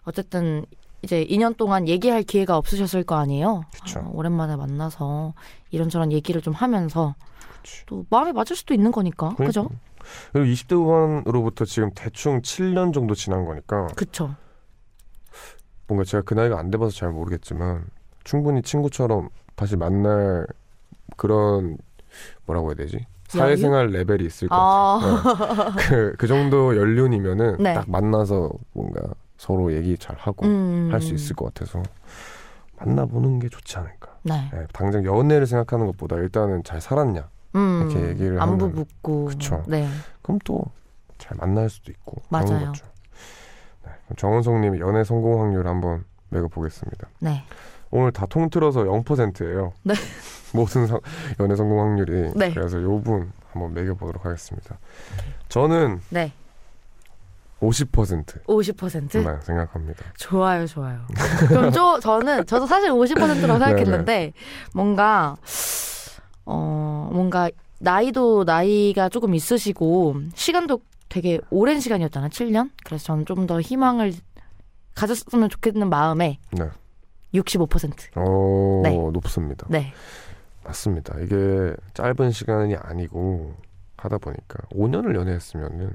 어쨌든 이제 2년 동안 얘기할 기회가 없으셨을 거 아니에요. 그쵸. 어, 오랜만에 만나서 이런저런 얘기를 좀 하면서 그치. 또 마음이 맞을 수도 있는 거니까. 그죠? 그러니까. 그 리고 20대 후반으로부터 지금 대충 7년 정도 지난 거니까 그쵸. 뭔가 제가 그 나이가 안 돼봐서 잘 모르겠지만 충분히 친구처럼 다시 만날 그런 뭐라고 해야 되지? 사회생활 레벨이 있을 것 같아요. 아, 그, 그 정도 연륜이면은 네. 딱 만나서 뭔가 서로 얘기 잘 하고 음. 할수 있을 것 같아서 만나보는 게 좋지 않을까. 네. 네, 당장 연애를 생각하는 것보다 일단은 잘 살았냐. 음. 이렇게 얘기를 안부 하면- 묻고. 그쵸. 네. 그럼 또 잘 만날 수도 있고. 그런 맞아요. 거죠. 네, 그럼 정은성님이 연애 성공 확률 한번 매겨보겠습니다. 네. 오늘 다 통틀어서 0%예요. 네. (laughs) 모든 성- 연애 성공 확률이. 네. 그래서 요분 한번 매겨보도록 하겠습니다. 저는 네. 50%만 50%? 생각합니다. 좋아요, 좋아요. 그럼 저, 저는, 저도 사실 50%라고 (laughs) 생각했는데, 네, 뭔가, 어, 뭔가, 나이도 나이가 조금 있으시고, 시간도 되게 오랜 시간이었잖아요. 7년? 그래서 저는 좀 더 희망을 가졌으면 좋겠는 마음에, 네. 65%. 어, 네. 높습니다. 네. 맞습니다. 이게 짧은 시간이 아니고 하다 보니까 5년을 연애했으면은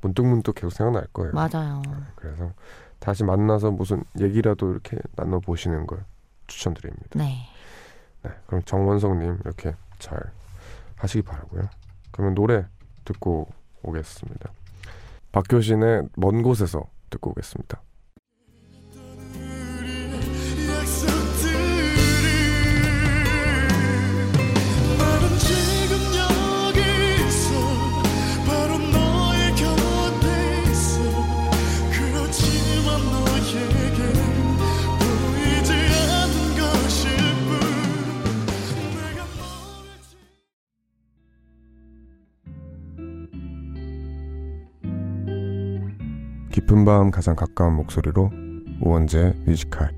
문득문득 계속 생각날 거예요. 맞아요. 그래서 다시 만나서 무슨 얘기라도 이렇게 나눠 보시는 걸 추천드립니다. 네. 네, 그럼 정원성님 이렇게 잘 하시기 바라고요. 그러면 노래 듣고 오겠습니다. 박효신의 먼 곳에서 듣고 오겠습니다. 깊은 밤 가장 가까운 목소리로 우원재 뮤지컬.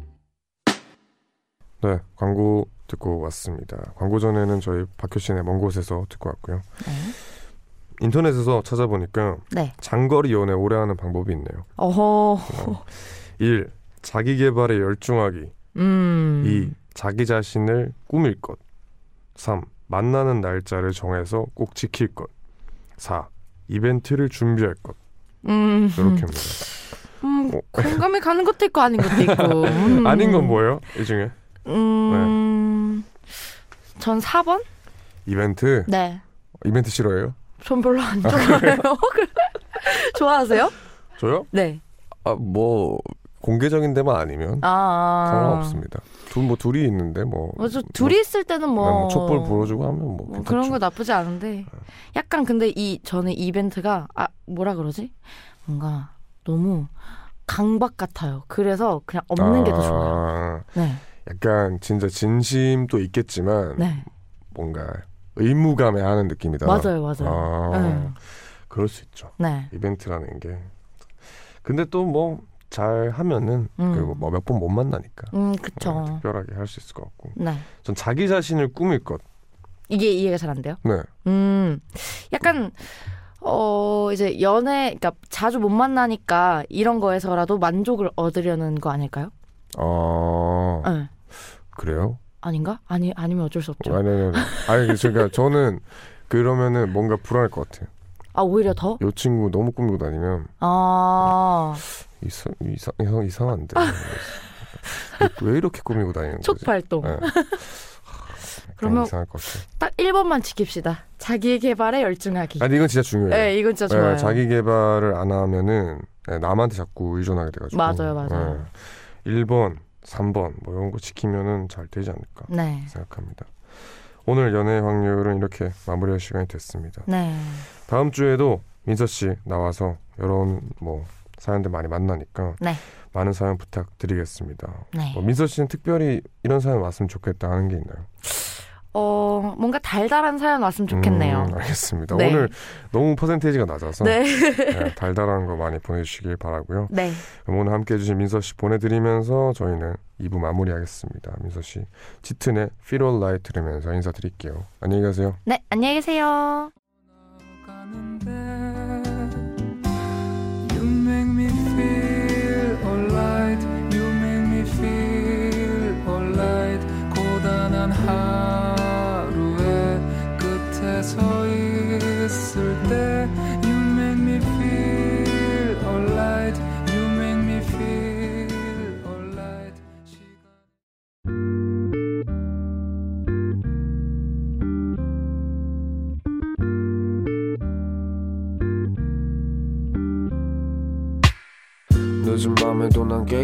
네, 광고 듣고 왔습니다. 광고 전에는 저희 박효신의 먼 곳에서 듣고 왔고요. 네. 인터넷에서 찾아보니까 네. 장거리 연애 오래 하는 방법이 있네요. 어허. 1. 자기 개발에 열중하기. 음. 2. 자기 자신을 꾸밀 것. 3. 만나는 날짜를 정해서 꼭 지킬 것. 4. 이벤트를 준비할 것. 음. 이렇게입니다. 음, 어. 공감이 가는 것도 있고 아닌 것도 있고. 음. (laughs) 아닌 건 뭐예요? 이 중에? 음. 전 4번? 이벤트? 네. 이벤트 싫어해요? 전 별로 안 좋아해요. (laughs) 좋아하세요? 저요? 네. 아, 뭐 공개적인 데만 아니면 아. 상관없습니다. 둘뭐 둘이 있는데 뭐 맞아. 둘이 있을 때는 뭐, 뭐. 뭐 촛불 불어주고 하면 뭐, 뭐. 그런 거 나쁘지 않은데. 약간 근데 이, 저는 이벤트가, 아, 뭐라 그러지? 뭔가 너무 강박 같아요. 그래서 그냥 없는 게더 좋아요. 아, 네. 약간 진짜 진심도 있겠지만 네. 뭔가 의무감에 하는 느낌이다. 맞아요, 맞아요. 아, 네. 그럴 수 있죠. 네. 이벤트라는 게. 근데 또 뭐 잘 하면은 음. 그리고 뭐 몇 번 못 만나니까 음, 네, 그쵸. 특별하게 할 수 있을 것 같고. 네. 전 자기 자신을 꾸밀 것. 이게 이해가 잘 안 돼요? 네. 음, 약간, 어, 이제 연애, 그러니까 자주 못 만나니까 이런 거에서라도 만족을 얻으려는 거 아닐까요? 아 네. 그래요? 아닌가? 아니, 아니면 어쩔 수 없죠. 아니 아니 아니. 아니 그러니까 저는 그러면은 뭔가 불안할 것 같아요. 아, 오히려 더? 이 친구 너무 꾸미고 다니면 아, 이상 이상 이상한데 (laughs) 왜 이렇게 꾸미고 다니는 거지? 촉발동. 네. 그러면- 이상할 것 같아. 딱 1번만 지킵시다. 자기 개발에 열중하기. 아니 이건 진짜 중요해요. 네, 이건 진짜 네, 좋아요. 자기 개발을 안 하면은 네, 남한테 자꾸 의존하게 돼가지고. 맞아요, 맞아요. 네. 1번, 3번 뭐 이런 거 지키면은 잘 되지 않을까 네. 생각합니다. 오늘 연애 확률은 이렇게 마무리할 시간이 됐습니다. 네. 다음 주에도 민서 씨 나와서 이런 뭐 사연들 많이 만나니까 네. 많은 사연 부탁드리겠습니다. 네. 뭐 민서 씨는 특별히 이런 사연 왔으면 좋겠다 하는 게 있나요? 어, 뭔가 달달한 사연 왔으면 좋겠네요. 음, 알겠습니다. 네. 오늘 너무 퍼센테이지가 낮아서 네. 네, 달달한 거 많이 보내주시길 바라고요. 네. 그럼 오늘 함께 해 주신 민서 씨 보내드리면서 저희는 2부 마무리하겠습니다. 민서 씨 짙은의 Feel Alright 들으면서 인사드릴게요. 안녕히 가세요. 네, 안녕히 계세요.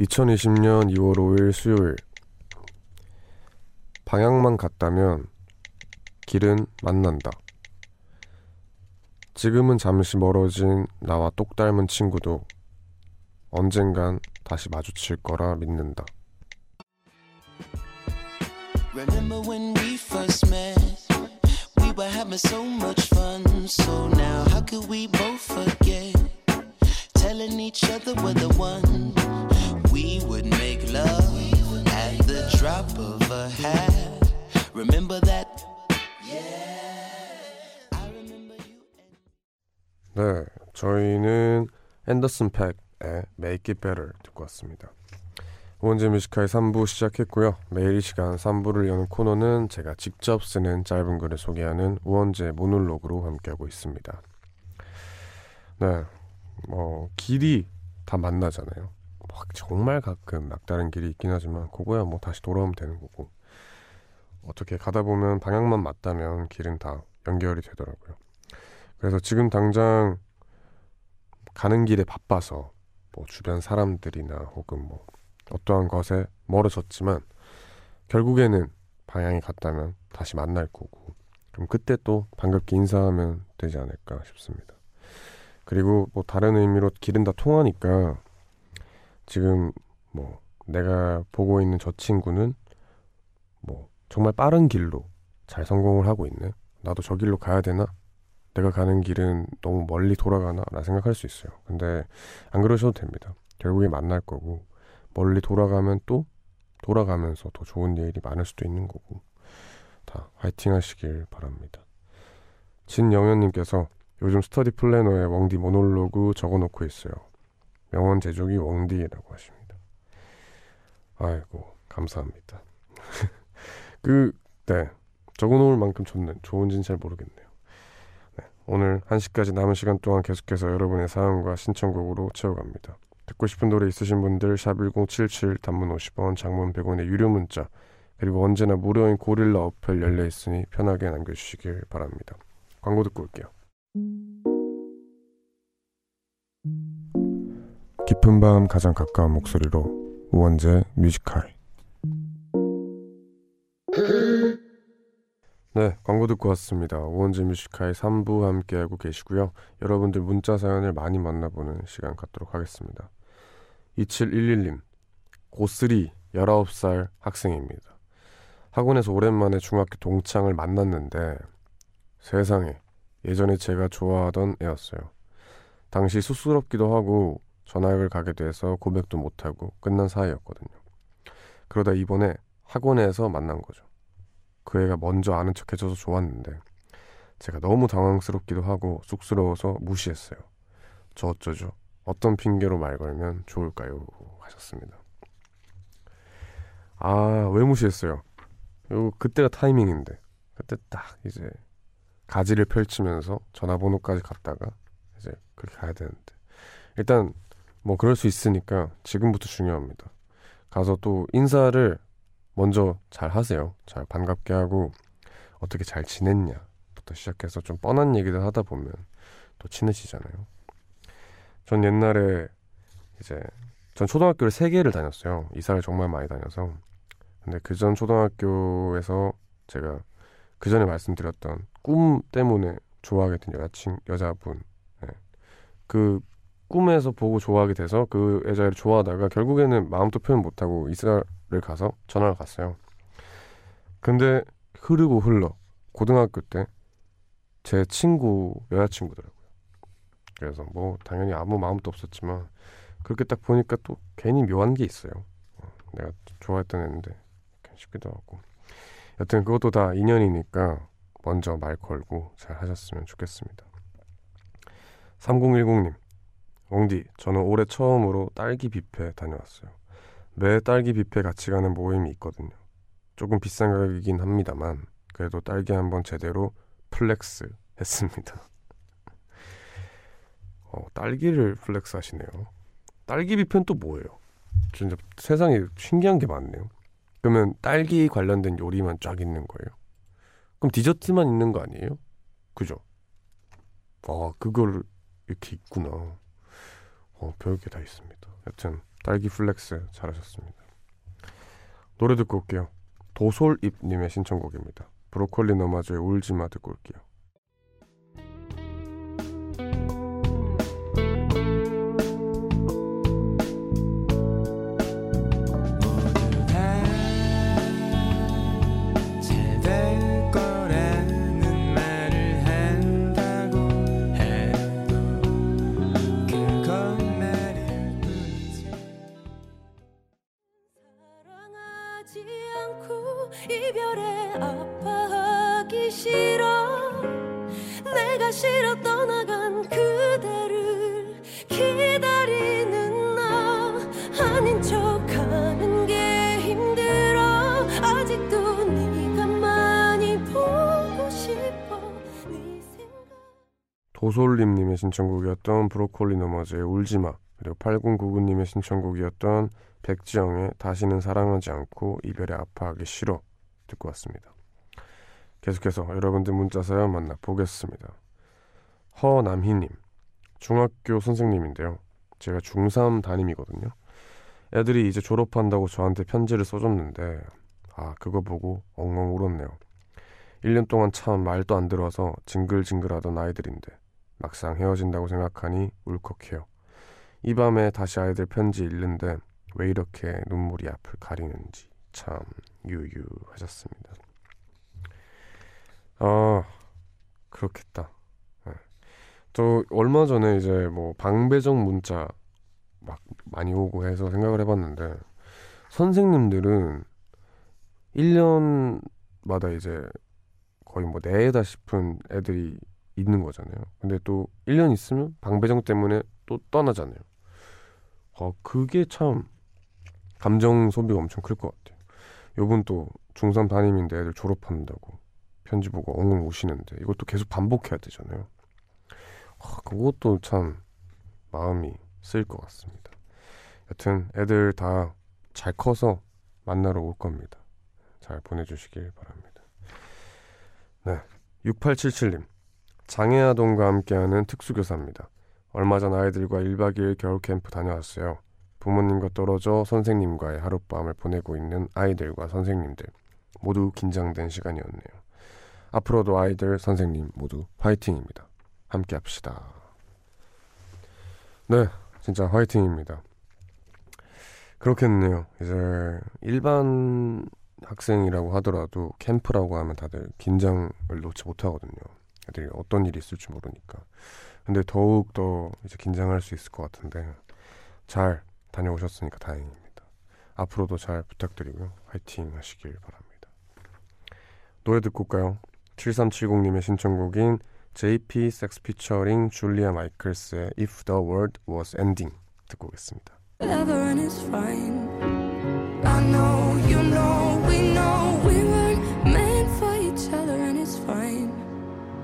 (2020년 2월 5일) 수요일 방향만 같다면 길은 만난다 지금은 잠시 멀어진 나와 똑 닮은 친구도 언젠간 다시 마주칠 거라 믿는다 Remember when we first met? We were having so much fun. So now, how could we both forget? Telling each other we're the one. We would make love at the drop of a hat. Remember that? Yeah. I remember you. 네, 저희는 Anderson .Paak의 Make It Better 듣고 왔습니다. 우원재 Music High 3부 시작했고요. 매일 이 시간 3부를 여는 코너는 제가 직접 쓰는 짧은 글을 소개하는 우원재 모놀로그로 함께하고 있습니다. 네, 뭐 길이 다 만나잖아요. 막 정말 가끔 막다른 길이 있긴 하지만 그거야 뭐 다시 돌아오면 되는 거고 어떻게 가다 보면 방향만 맞다면 길은 다 연결이 되더라고요. 그래서 지금 당장 가는 길에 바빠서 뭐 주변 사람들이나 혹은 뭐 어떠한 것에 멀어졌지만 결국에는 방향이 같다면 다시 만날 거고 그럼 그때 또 반갑게 인사하면 되지 않을까 싶습니다. 그리고 뭐 다른 의미로 길은 다 통하니까 지금 뭐 내가 보고 있는 저 친구는 뭐 정말 빠른 길로 잘 성공을 하고 있네. 나도 저 길로 가야 되나? 내가 가는 길은 너무 멀리 돌아가나? 라 생각할 수 있어요. 근데 안 그러셔도 됩니다. 결국에 만날 거고 멀리 돌아가면 또 돌아가면서 더 좋은 일이 많을 수도 있는 거고 다 화이팅 하시길 바랍니다. 진영현님께서 요즘 스터디 플래너에 웡디 모놀로그 적어놓고 있어요. 명언 제조기 웡디라고 하십니다. 아이고 감사합니다. (laughs) 그 네 적어놓을 만큼 좋는 좋은지는 잘 모르겠네요. 네, 오늘 1시까지 남은 시간 동안 계속해서 여러분의 사연과 신청곡으로 채워갑니다. 듣고 싶은 노래 있으신 분들 샵 1077 단문 50원 장문 100원의 유료 문자 그리고 언제나 무료인 고릴라 어플 열려 있으니 편하게 남겨주시길 바랍니다. 광고 듣고 올게요. 깊은 밤 가장 가까운 목소리로 우원재 Music High 네, 광고 듣고 왔습니다. 우원재 Music High 3부 함께하고 계시고요. 여러분들 문자 사연을 많이 만나보는 시간 갖도록 하겠습니다. 2711님, 고3 19살 학생입니다. 학원에서 오랜만에 중학교 동창을 만났는데 세상에 예전에 제가 좋아하던 애였어요. 당시 쑥스럽기도 하고 전학을 가게 돼서 고백도 못하고 끝난 사이였거든요. 그러다 이번에 학원에서 만난 거죠. 그 애가 먼저 아는 척 해줘서 좋았는데 제가 너무 당황스럽기도 하고 쑥스러워서 무시했어요. 저 어쩌죠? 어떤 핑계로 말 걸면 좋을까요? 하셨습니다. 아, 왜 무시했어요? 요 그때가 타이밍인데. 그때 딱 이제 가지를 펼치면서 전화번호까지 갔다가 이제 그렇게 가야 되는데. 일단 뭐 그럴 수 있으니까 지금부터 중요합니다. 가서 또 인사를 먼저 잘 하세요. 잘 반갑게 하고 어떻게 잘 지냈냐부터 시작해서 좀 뻔한 얘기들 하다 보면 또 친해지잖아요. 전 옛날에 이제 전 초등학교를 세 개를 다녔어요. 이사를 정말 많이 다녀서. 근데 그 전 초등학교에서 제가 그 전에 말씀드렸던 꿈 때문에 좋아하게 된 여자친 여자분. 예. 그 꿈에서 보고 좋아하게 돼서 그 여자를 좋아하다가 결국에는 마음도 표현 못하고 이사를 가서 전화를 갔어요. 근데 흐르고 흘러 고등학교 때 제 친구 여자친구더라고요. 그래서 뭐 당연히 아무 마음도 없었지만 그렇게 딱 보니까 또 괜히 묘한 게 있어요. 어, 내가 좋아했던 애인데 싶기도 하고. 여튼 그것도 다 인연이니까 먼저 말 걸고 잘 하셨으면 좋겠습니다. 3010님, 옹디, 저는 올해 처음으로 딸기 뷔페 다녀왔어요. 매 딸기 뷔페 같이 가는 모임이 있거든요. 조금 비싼 가격이긴 합니다만 그래도 딸기 한번 제대로 flex 했습니다. (laughs) 어, 딸기를 flex 하시네요. 딸기 뷔페는 또 뭐예요? 진짜 세상에 신기한 게 많네요. 그러면 딸기 관련된 요리만 쫙 있는 거예요. 그럼 디저트만 있는 거 아니에요? 그죠? 아, 그걸 이렇게 있구나. 어, 별게 다 있습니다. 여튼 딸기 flex 잘하셨습니다. 노래 듣고 올게요. 도솔입님의 신청곡입니다. 브로콜리 너마저의 울지마 듣고 올게요. 도솔님님의 신청곡이었던 브로콜리 너머즈의 울지마 그리고 8099님의 신청곡이었던 백지영의 다시는 사랑하지 않고 이별에 아파하기 싫어 듣고 왔습니다. 계속해서 여러분들 문자 사연 만나보겠습니다. 허남희님 중학교 선생님인데요. 제가 중3 담임이거든요. 애들이 이제 졸업한다고 저한테 편지를 써줬는데 아 그거 보고 엉엉 울었네요. 1년 동안 참 말도 안 들어서 징글징글하던 아이들인데 막상 헤어진다고 생각하니 울컥해요. 이 밤에 다시 아이들 편지 읽는데 왜 이렇게 눈물이 앞을 가리는지 참 유유하셨습니다. 아 그렇겠다. 네. 저 얼마 전에 이제 뭐 방배정 문자 막 많이 오고 해서 생각을 해봤는데 선생님들은 1년마다 이제 거의 뭐 내다 싶은 애들이 있는 거잖아요. 근데 또 1년 있으면 방배정 때문에 또 떠나잖아요. 어, 그게 참 감정 소비가 엄청 클 것 같아요. 요분 또 중3 담임인데 애들 졸업한다고 편지 보고 엉엉 우시는데 이것도 계속 반복해야 되잖아요. 아, 그것도 참 마음이 쓰일 것 같습니다. 여튼 애들 다 잘 커서 만나러 올 겁니다. 잘 보내주시길 바랍니다. 네, 6877님 장애아동과 함께하는 특수교사입니다. 얼마 전 아이들과 1박 2일 겨울 캠프 다녀왔어요. 부모님과 떨어져 선생님과의 하룻밤을 보내고 있는 아이들과 선생님들 모두 긴장된 시간이었네요. 앞으로도 아이들, 선생님 모두 화이팅입니다. 함께 합시다. 네, 진짜 화이팅입니다. 그렇겠네요. 이제 일반 학생이라고 하더라도 캠프라고 하면 다들 긴장을 놓지 못하거든요. 애들이 어떤 일이 있을지 모르니까. 근데 더욱 더 이제 긴장할 수 있을 것 같은데 잘 다녀오셨으니까 다행입니다. 앞으로도 잘 부탁드리고요. 화이팅 하시길 바랍니다. 노래 듣고 올까요? 7370님의 신청곡인 JP 섹스 피처링 줄리아 마이클스의 If the World Was Ending 듣고 오겠습니다.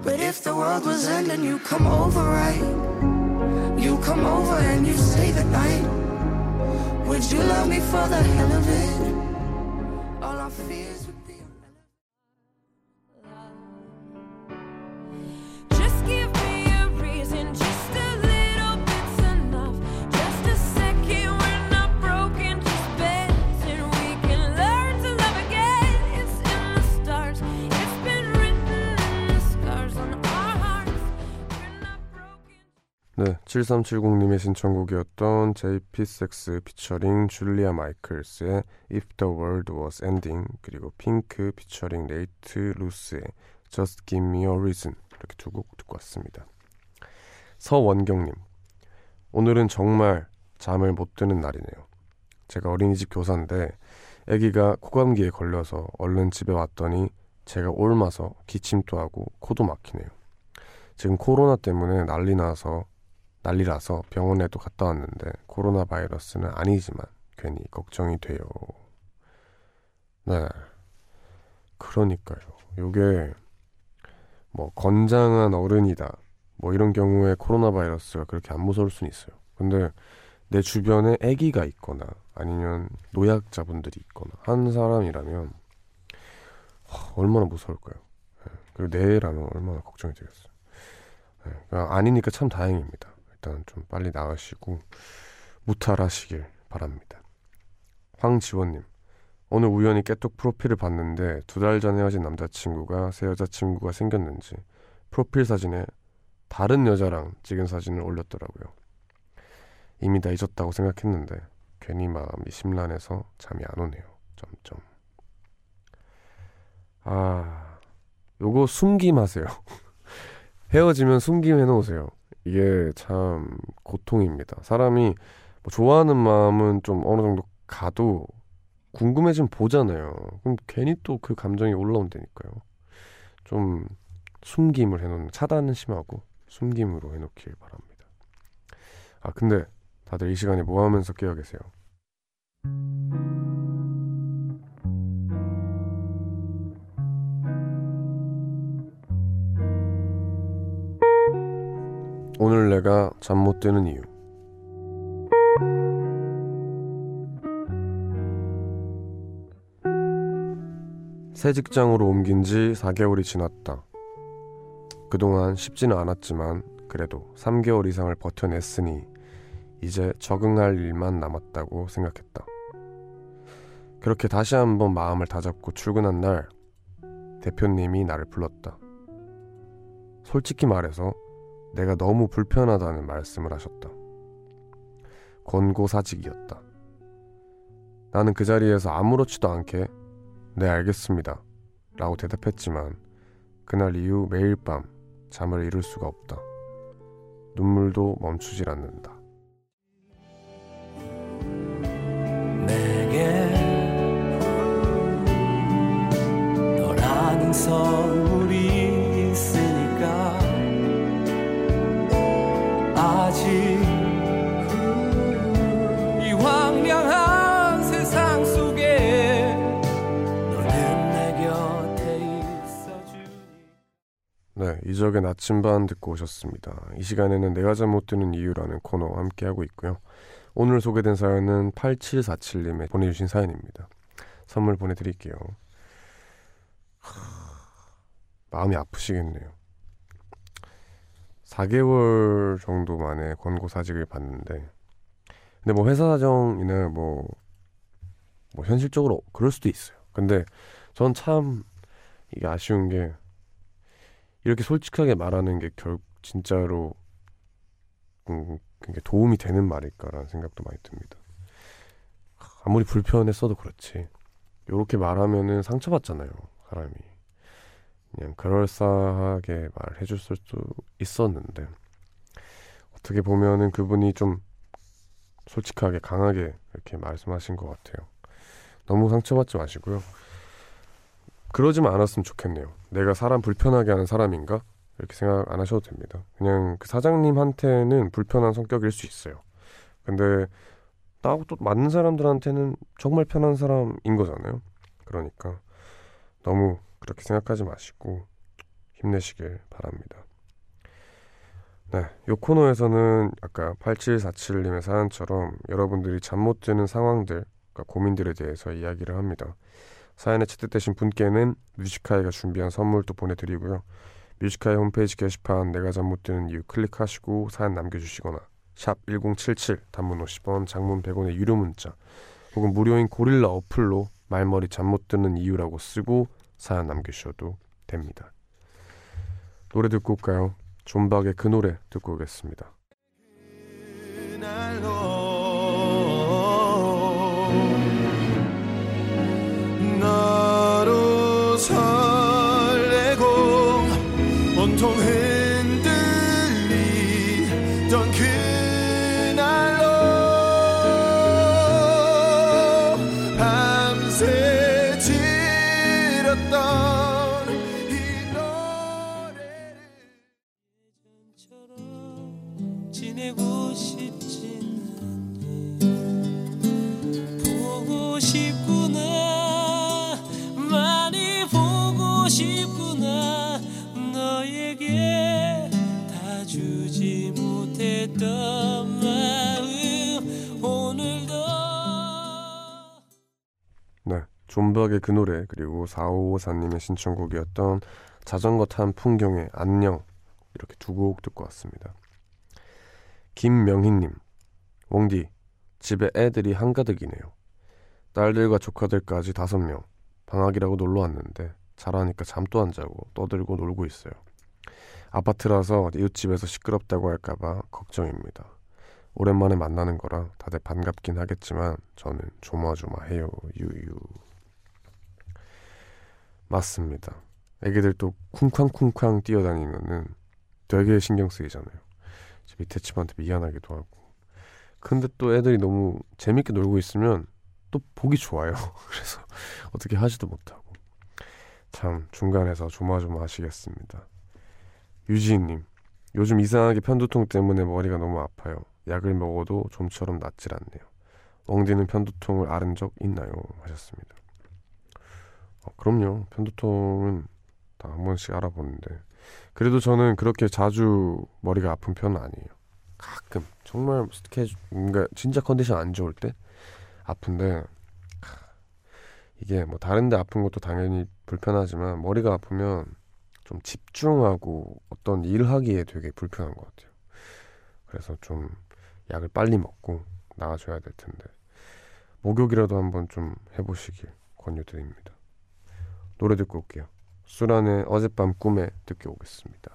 But if the world was ending, you come over, right? You come over and you stay the night. Would you love me for the hell of it? All our fears 네, 7370님의 신청곡이었던 JP6 피처링 Julia Michaels의 If the World Was Ending 그리고 P!nk 피처링 Nate Ruess의 Just Give Me a Reason 이렇게 두 곡 듣고 왔습니다. 서원경님 오늘은 정말 잠을 못 드는 날이네요. 제가 어린이집 교사인데 아기가 코감기에 걸려서 얼른 집에 왔더니 제가 옮아서 기침도 하고 코도 막히네요. 지금 코로나 때문에 난리 나서 난리라서 병원에도 갔다 왔는데 코로나 바이러스는 아니지만 괜히 걱정이 돼요. 네. 그러니까요. 요게 뭐 건장한 어른이다. 뭐 이런 경우에 코로나 바이러스가 그렇게 안 무서울 수는 있어요. 근데 내 주변에 아기가 있거나 아니면 노약자분들이 있거나 한 사람이라면 하, 얼마나 무서울까요? 예. 그리고 내라면 얼마나 걱정이 되겠어요. 예. 그냥 아니니까 참 다행입니다. 일단 좀 빨리 나으시고 무탈하시길 바랍니다. 황지원님 오늘 우연히 깨톡 프로필을 봤는데 두 달 전에 헤어진 남자친구가 새 여자친구가 생겼는지 프로필 사진에 다른 여자랑 찍은 사진을 올렸더라고요. 이미 다 잊었다고 생각했는데 괜히 마음이 심란해서 잠이 안 오네요. 점점. 아, 요거 숨김 하세요. (laughs) 헤어지면 숨김 해놓으세요. 이게 참 고통입니다. 사람이 뭐 좋아하는 마음은 좀 어느 정도 가도 궁금해지면 보잖아요. 그럼 괜히 또 그 감정이 올라온다니까요. 좀 숨김을 해놓는 차단은 심하고 숨김으로 해놓길 바랍니다. 아 근데 다들 이 시간에 뭐 하면서 깨어 계세요? 오늘 내가 잠 못 드는 이유 새 직장으로 옮긴 지 4개월이 지났다. 그동안 쉽지는 않았지만 그래도 3개월 이상을 버텨냈으니 이제 적응할 일만 남았다고 생각했다. 그렇게 다시 한번 마음을 다잡고 출근한 날 대표님이 나를 불렀다. 솔직히 말해서 내가 너무 불편하다는 말씀을 하셨다. 권고사직이었다. 나는 그 자리에서 아무렇지도 않게 네 알겠습니다 라고 대답했지만 그날 이후 매일 밤 잠을 이룰 수가 없다. 눈물도 멈추질 않는다. 내게 너라는 선 네, 이적의 나침반 듣고 오셨습니다. 이 시간에는 내가 잠 못 드는 이유라는 코너 함께하고 있고요. 오늘 소개된 사연은 8747님의 보내주신 사연입니다. 선물 보내드릴게요. 하, 마음이 아프시겠네요. 4개월 정도 만에 권고 사직을 받는데 근데 뭐 회사 사정이나 뭐, 뭐 현실적으로 그럴 수도 있어요. 근데 전 참 이게 아쉬운 게 이렇게 솔직하게 말하는 게 결 진짜로 음, 도움이 되는 말일까라는 생각도 많이 듭니다. 아무리 불편했어도 그렇지. 이렇게 말하면은 상처받잖아요, 사람이. 그냥 그럴싸하게 말해줄 수도 있었는데 어떻게 보면은 그분이 좀 솔직하게 강하게 이렇게 말씀하신 것 같아요. 너무 상처받지 마시고요. 그러지만 않았으면 좋겠네요. 내가 사람 불편하게 하는 사람인가? 이렇게 생각 안 하셔도 됩니다. 그냥 그 사장님한테는 불편한 성격일 수 있어요. 근데 나하고 또 맞는 사람들한테는 정말 편한 사람인 거잖아요. 그러니까 너무 그렇게 생각하지 마시고 힘내시길 바랍니다. 네, 요 코너에서는 아까 8747님의 사연처럼 여러분들이 잠 못 드는 상황들, 그러니까 고민들에 대해서 이야기를 합니다. 사연에 채택되신 분께는 뮤지카이가 준비한 선물도 보내드리고요. 뮤지카이 홈페이지 게시판 내가 잠 못 드는 이유 클릭하시고 사연 남겨주시거나 샵 1077 단문 50원 장문 100원의 유료 문자 혹은 무료인 고릴라 어플로 말머리 잠 못 드는 이유라고 쓰고 사연 남겨주셔도 됩니다. 노래 듣고 올까요? 존박의 그 노래 듣고 오겠습니다. 설레고 온통 흔들리던 그날로 밤새 지렸던 이 노래를 처럼 지내고 싶 했던 마음 오늘도 네, 존박의 그 노래 그리고 4554님의 신청곡이었던 자전거 탄 풍경의 안녕 이렇게 두 곡 듣고 왔습니다. 김명희님, 웡디 집에 애들이 한가득이네요. 딸들과 조카들까지 다섯 명 방학이라고 놀러 왔는데 자라니까 잠도 안 자고 떠들고 놀고 있어요. 아파트라서 이웃집에서 시끄럽다고 할까봐 걱정입니다. 오랜만에 만나는 거라 다들 반갑긴 하겠지만 저는 조마조마해요. 유유. 맞습니다. 애기들 또 쿵쾅쿵쾅 뛰어다니면은 되게 신경 쓰이잖아요. 저 밑에 집한테 미안하기도 하고. 근데 또 애들이 너무 재밌게 놀고 있으면 또 보기 좋아요. (laughs) 그래서 어떻게 하지도 못하고. 참 중간에서 조마조마하시겠습니다 유지희님 요즘 이상하게 편두통 때문에 머리가 너무 아파요 약을 먹어도 좀처럼 낫질 않네요. 엉디는 편두통을 앓은 적 있나요? 하셨습니다. 어, 그럼요. 편두통은 다 한 번씩 알아보는데 그래도 저는 그렇게 자주 머리가 아픈 편은 아니에요. 가끔 정말 스케줄 뭔가 진짜 컨디션 안 좋을 때 아픈데 하, 이게 뭐 다른데 아픈 것도 당연히 불편하지만 머리가 아프면 좀 집중하고 어떤 일 하기에 되게 불편한 것 같아요. 그래서 좀 약을 빨리 먹고 나아줘야 될 텐데 목욕이라도 한번 좀 해보시길 권유드립니다. 노래 듣고 올게요. 수란의 어젯밤 꿈에 듣고 오겠습니다.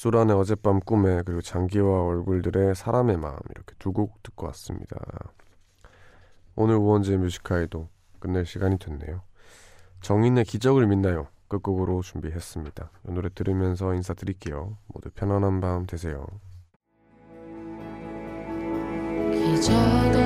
네, 수란의 어젯밤 꿈에 그리고 장기와 얼굴들의 사람의 마음 이렇게 두 곡 듣고 왔습니다. 오늘 우원재 뮤지카이도 끝낼 시간이 됐네요. 정인의 기적을 믿나요? 끝곡으로 준비했습니다. 이 노래 들으면서 인사드릴게요. 모두 편안한 밤 되세요. 기적을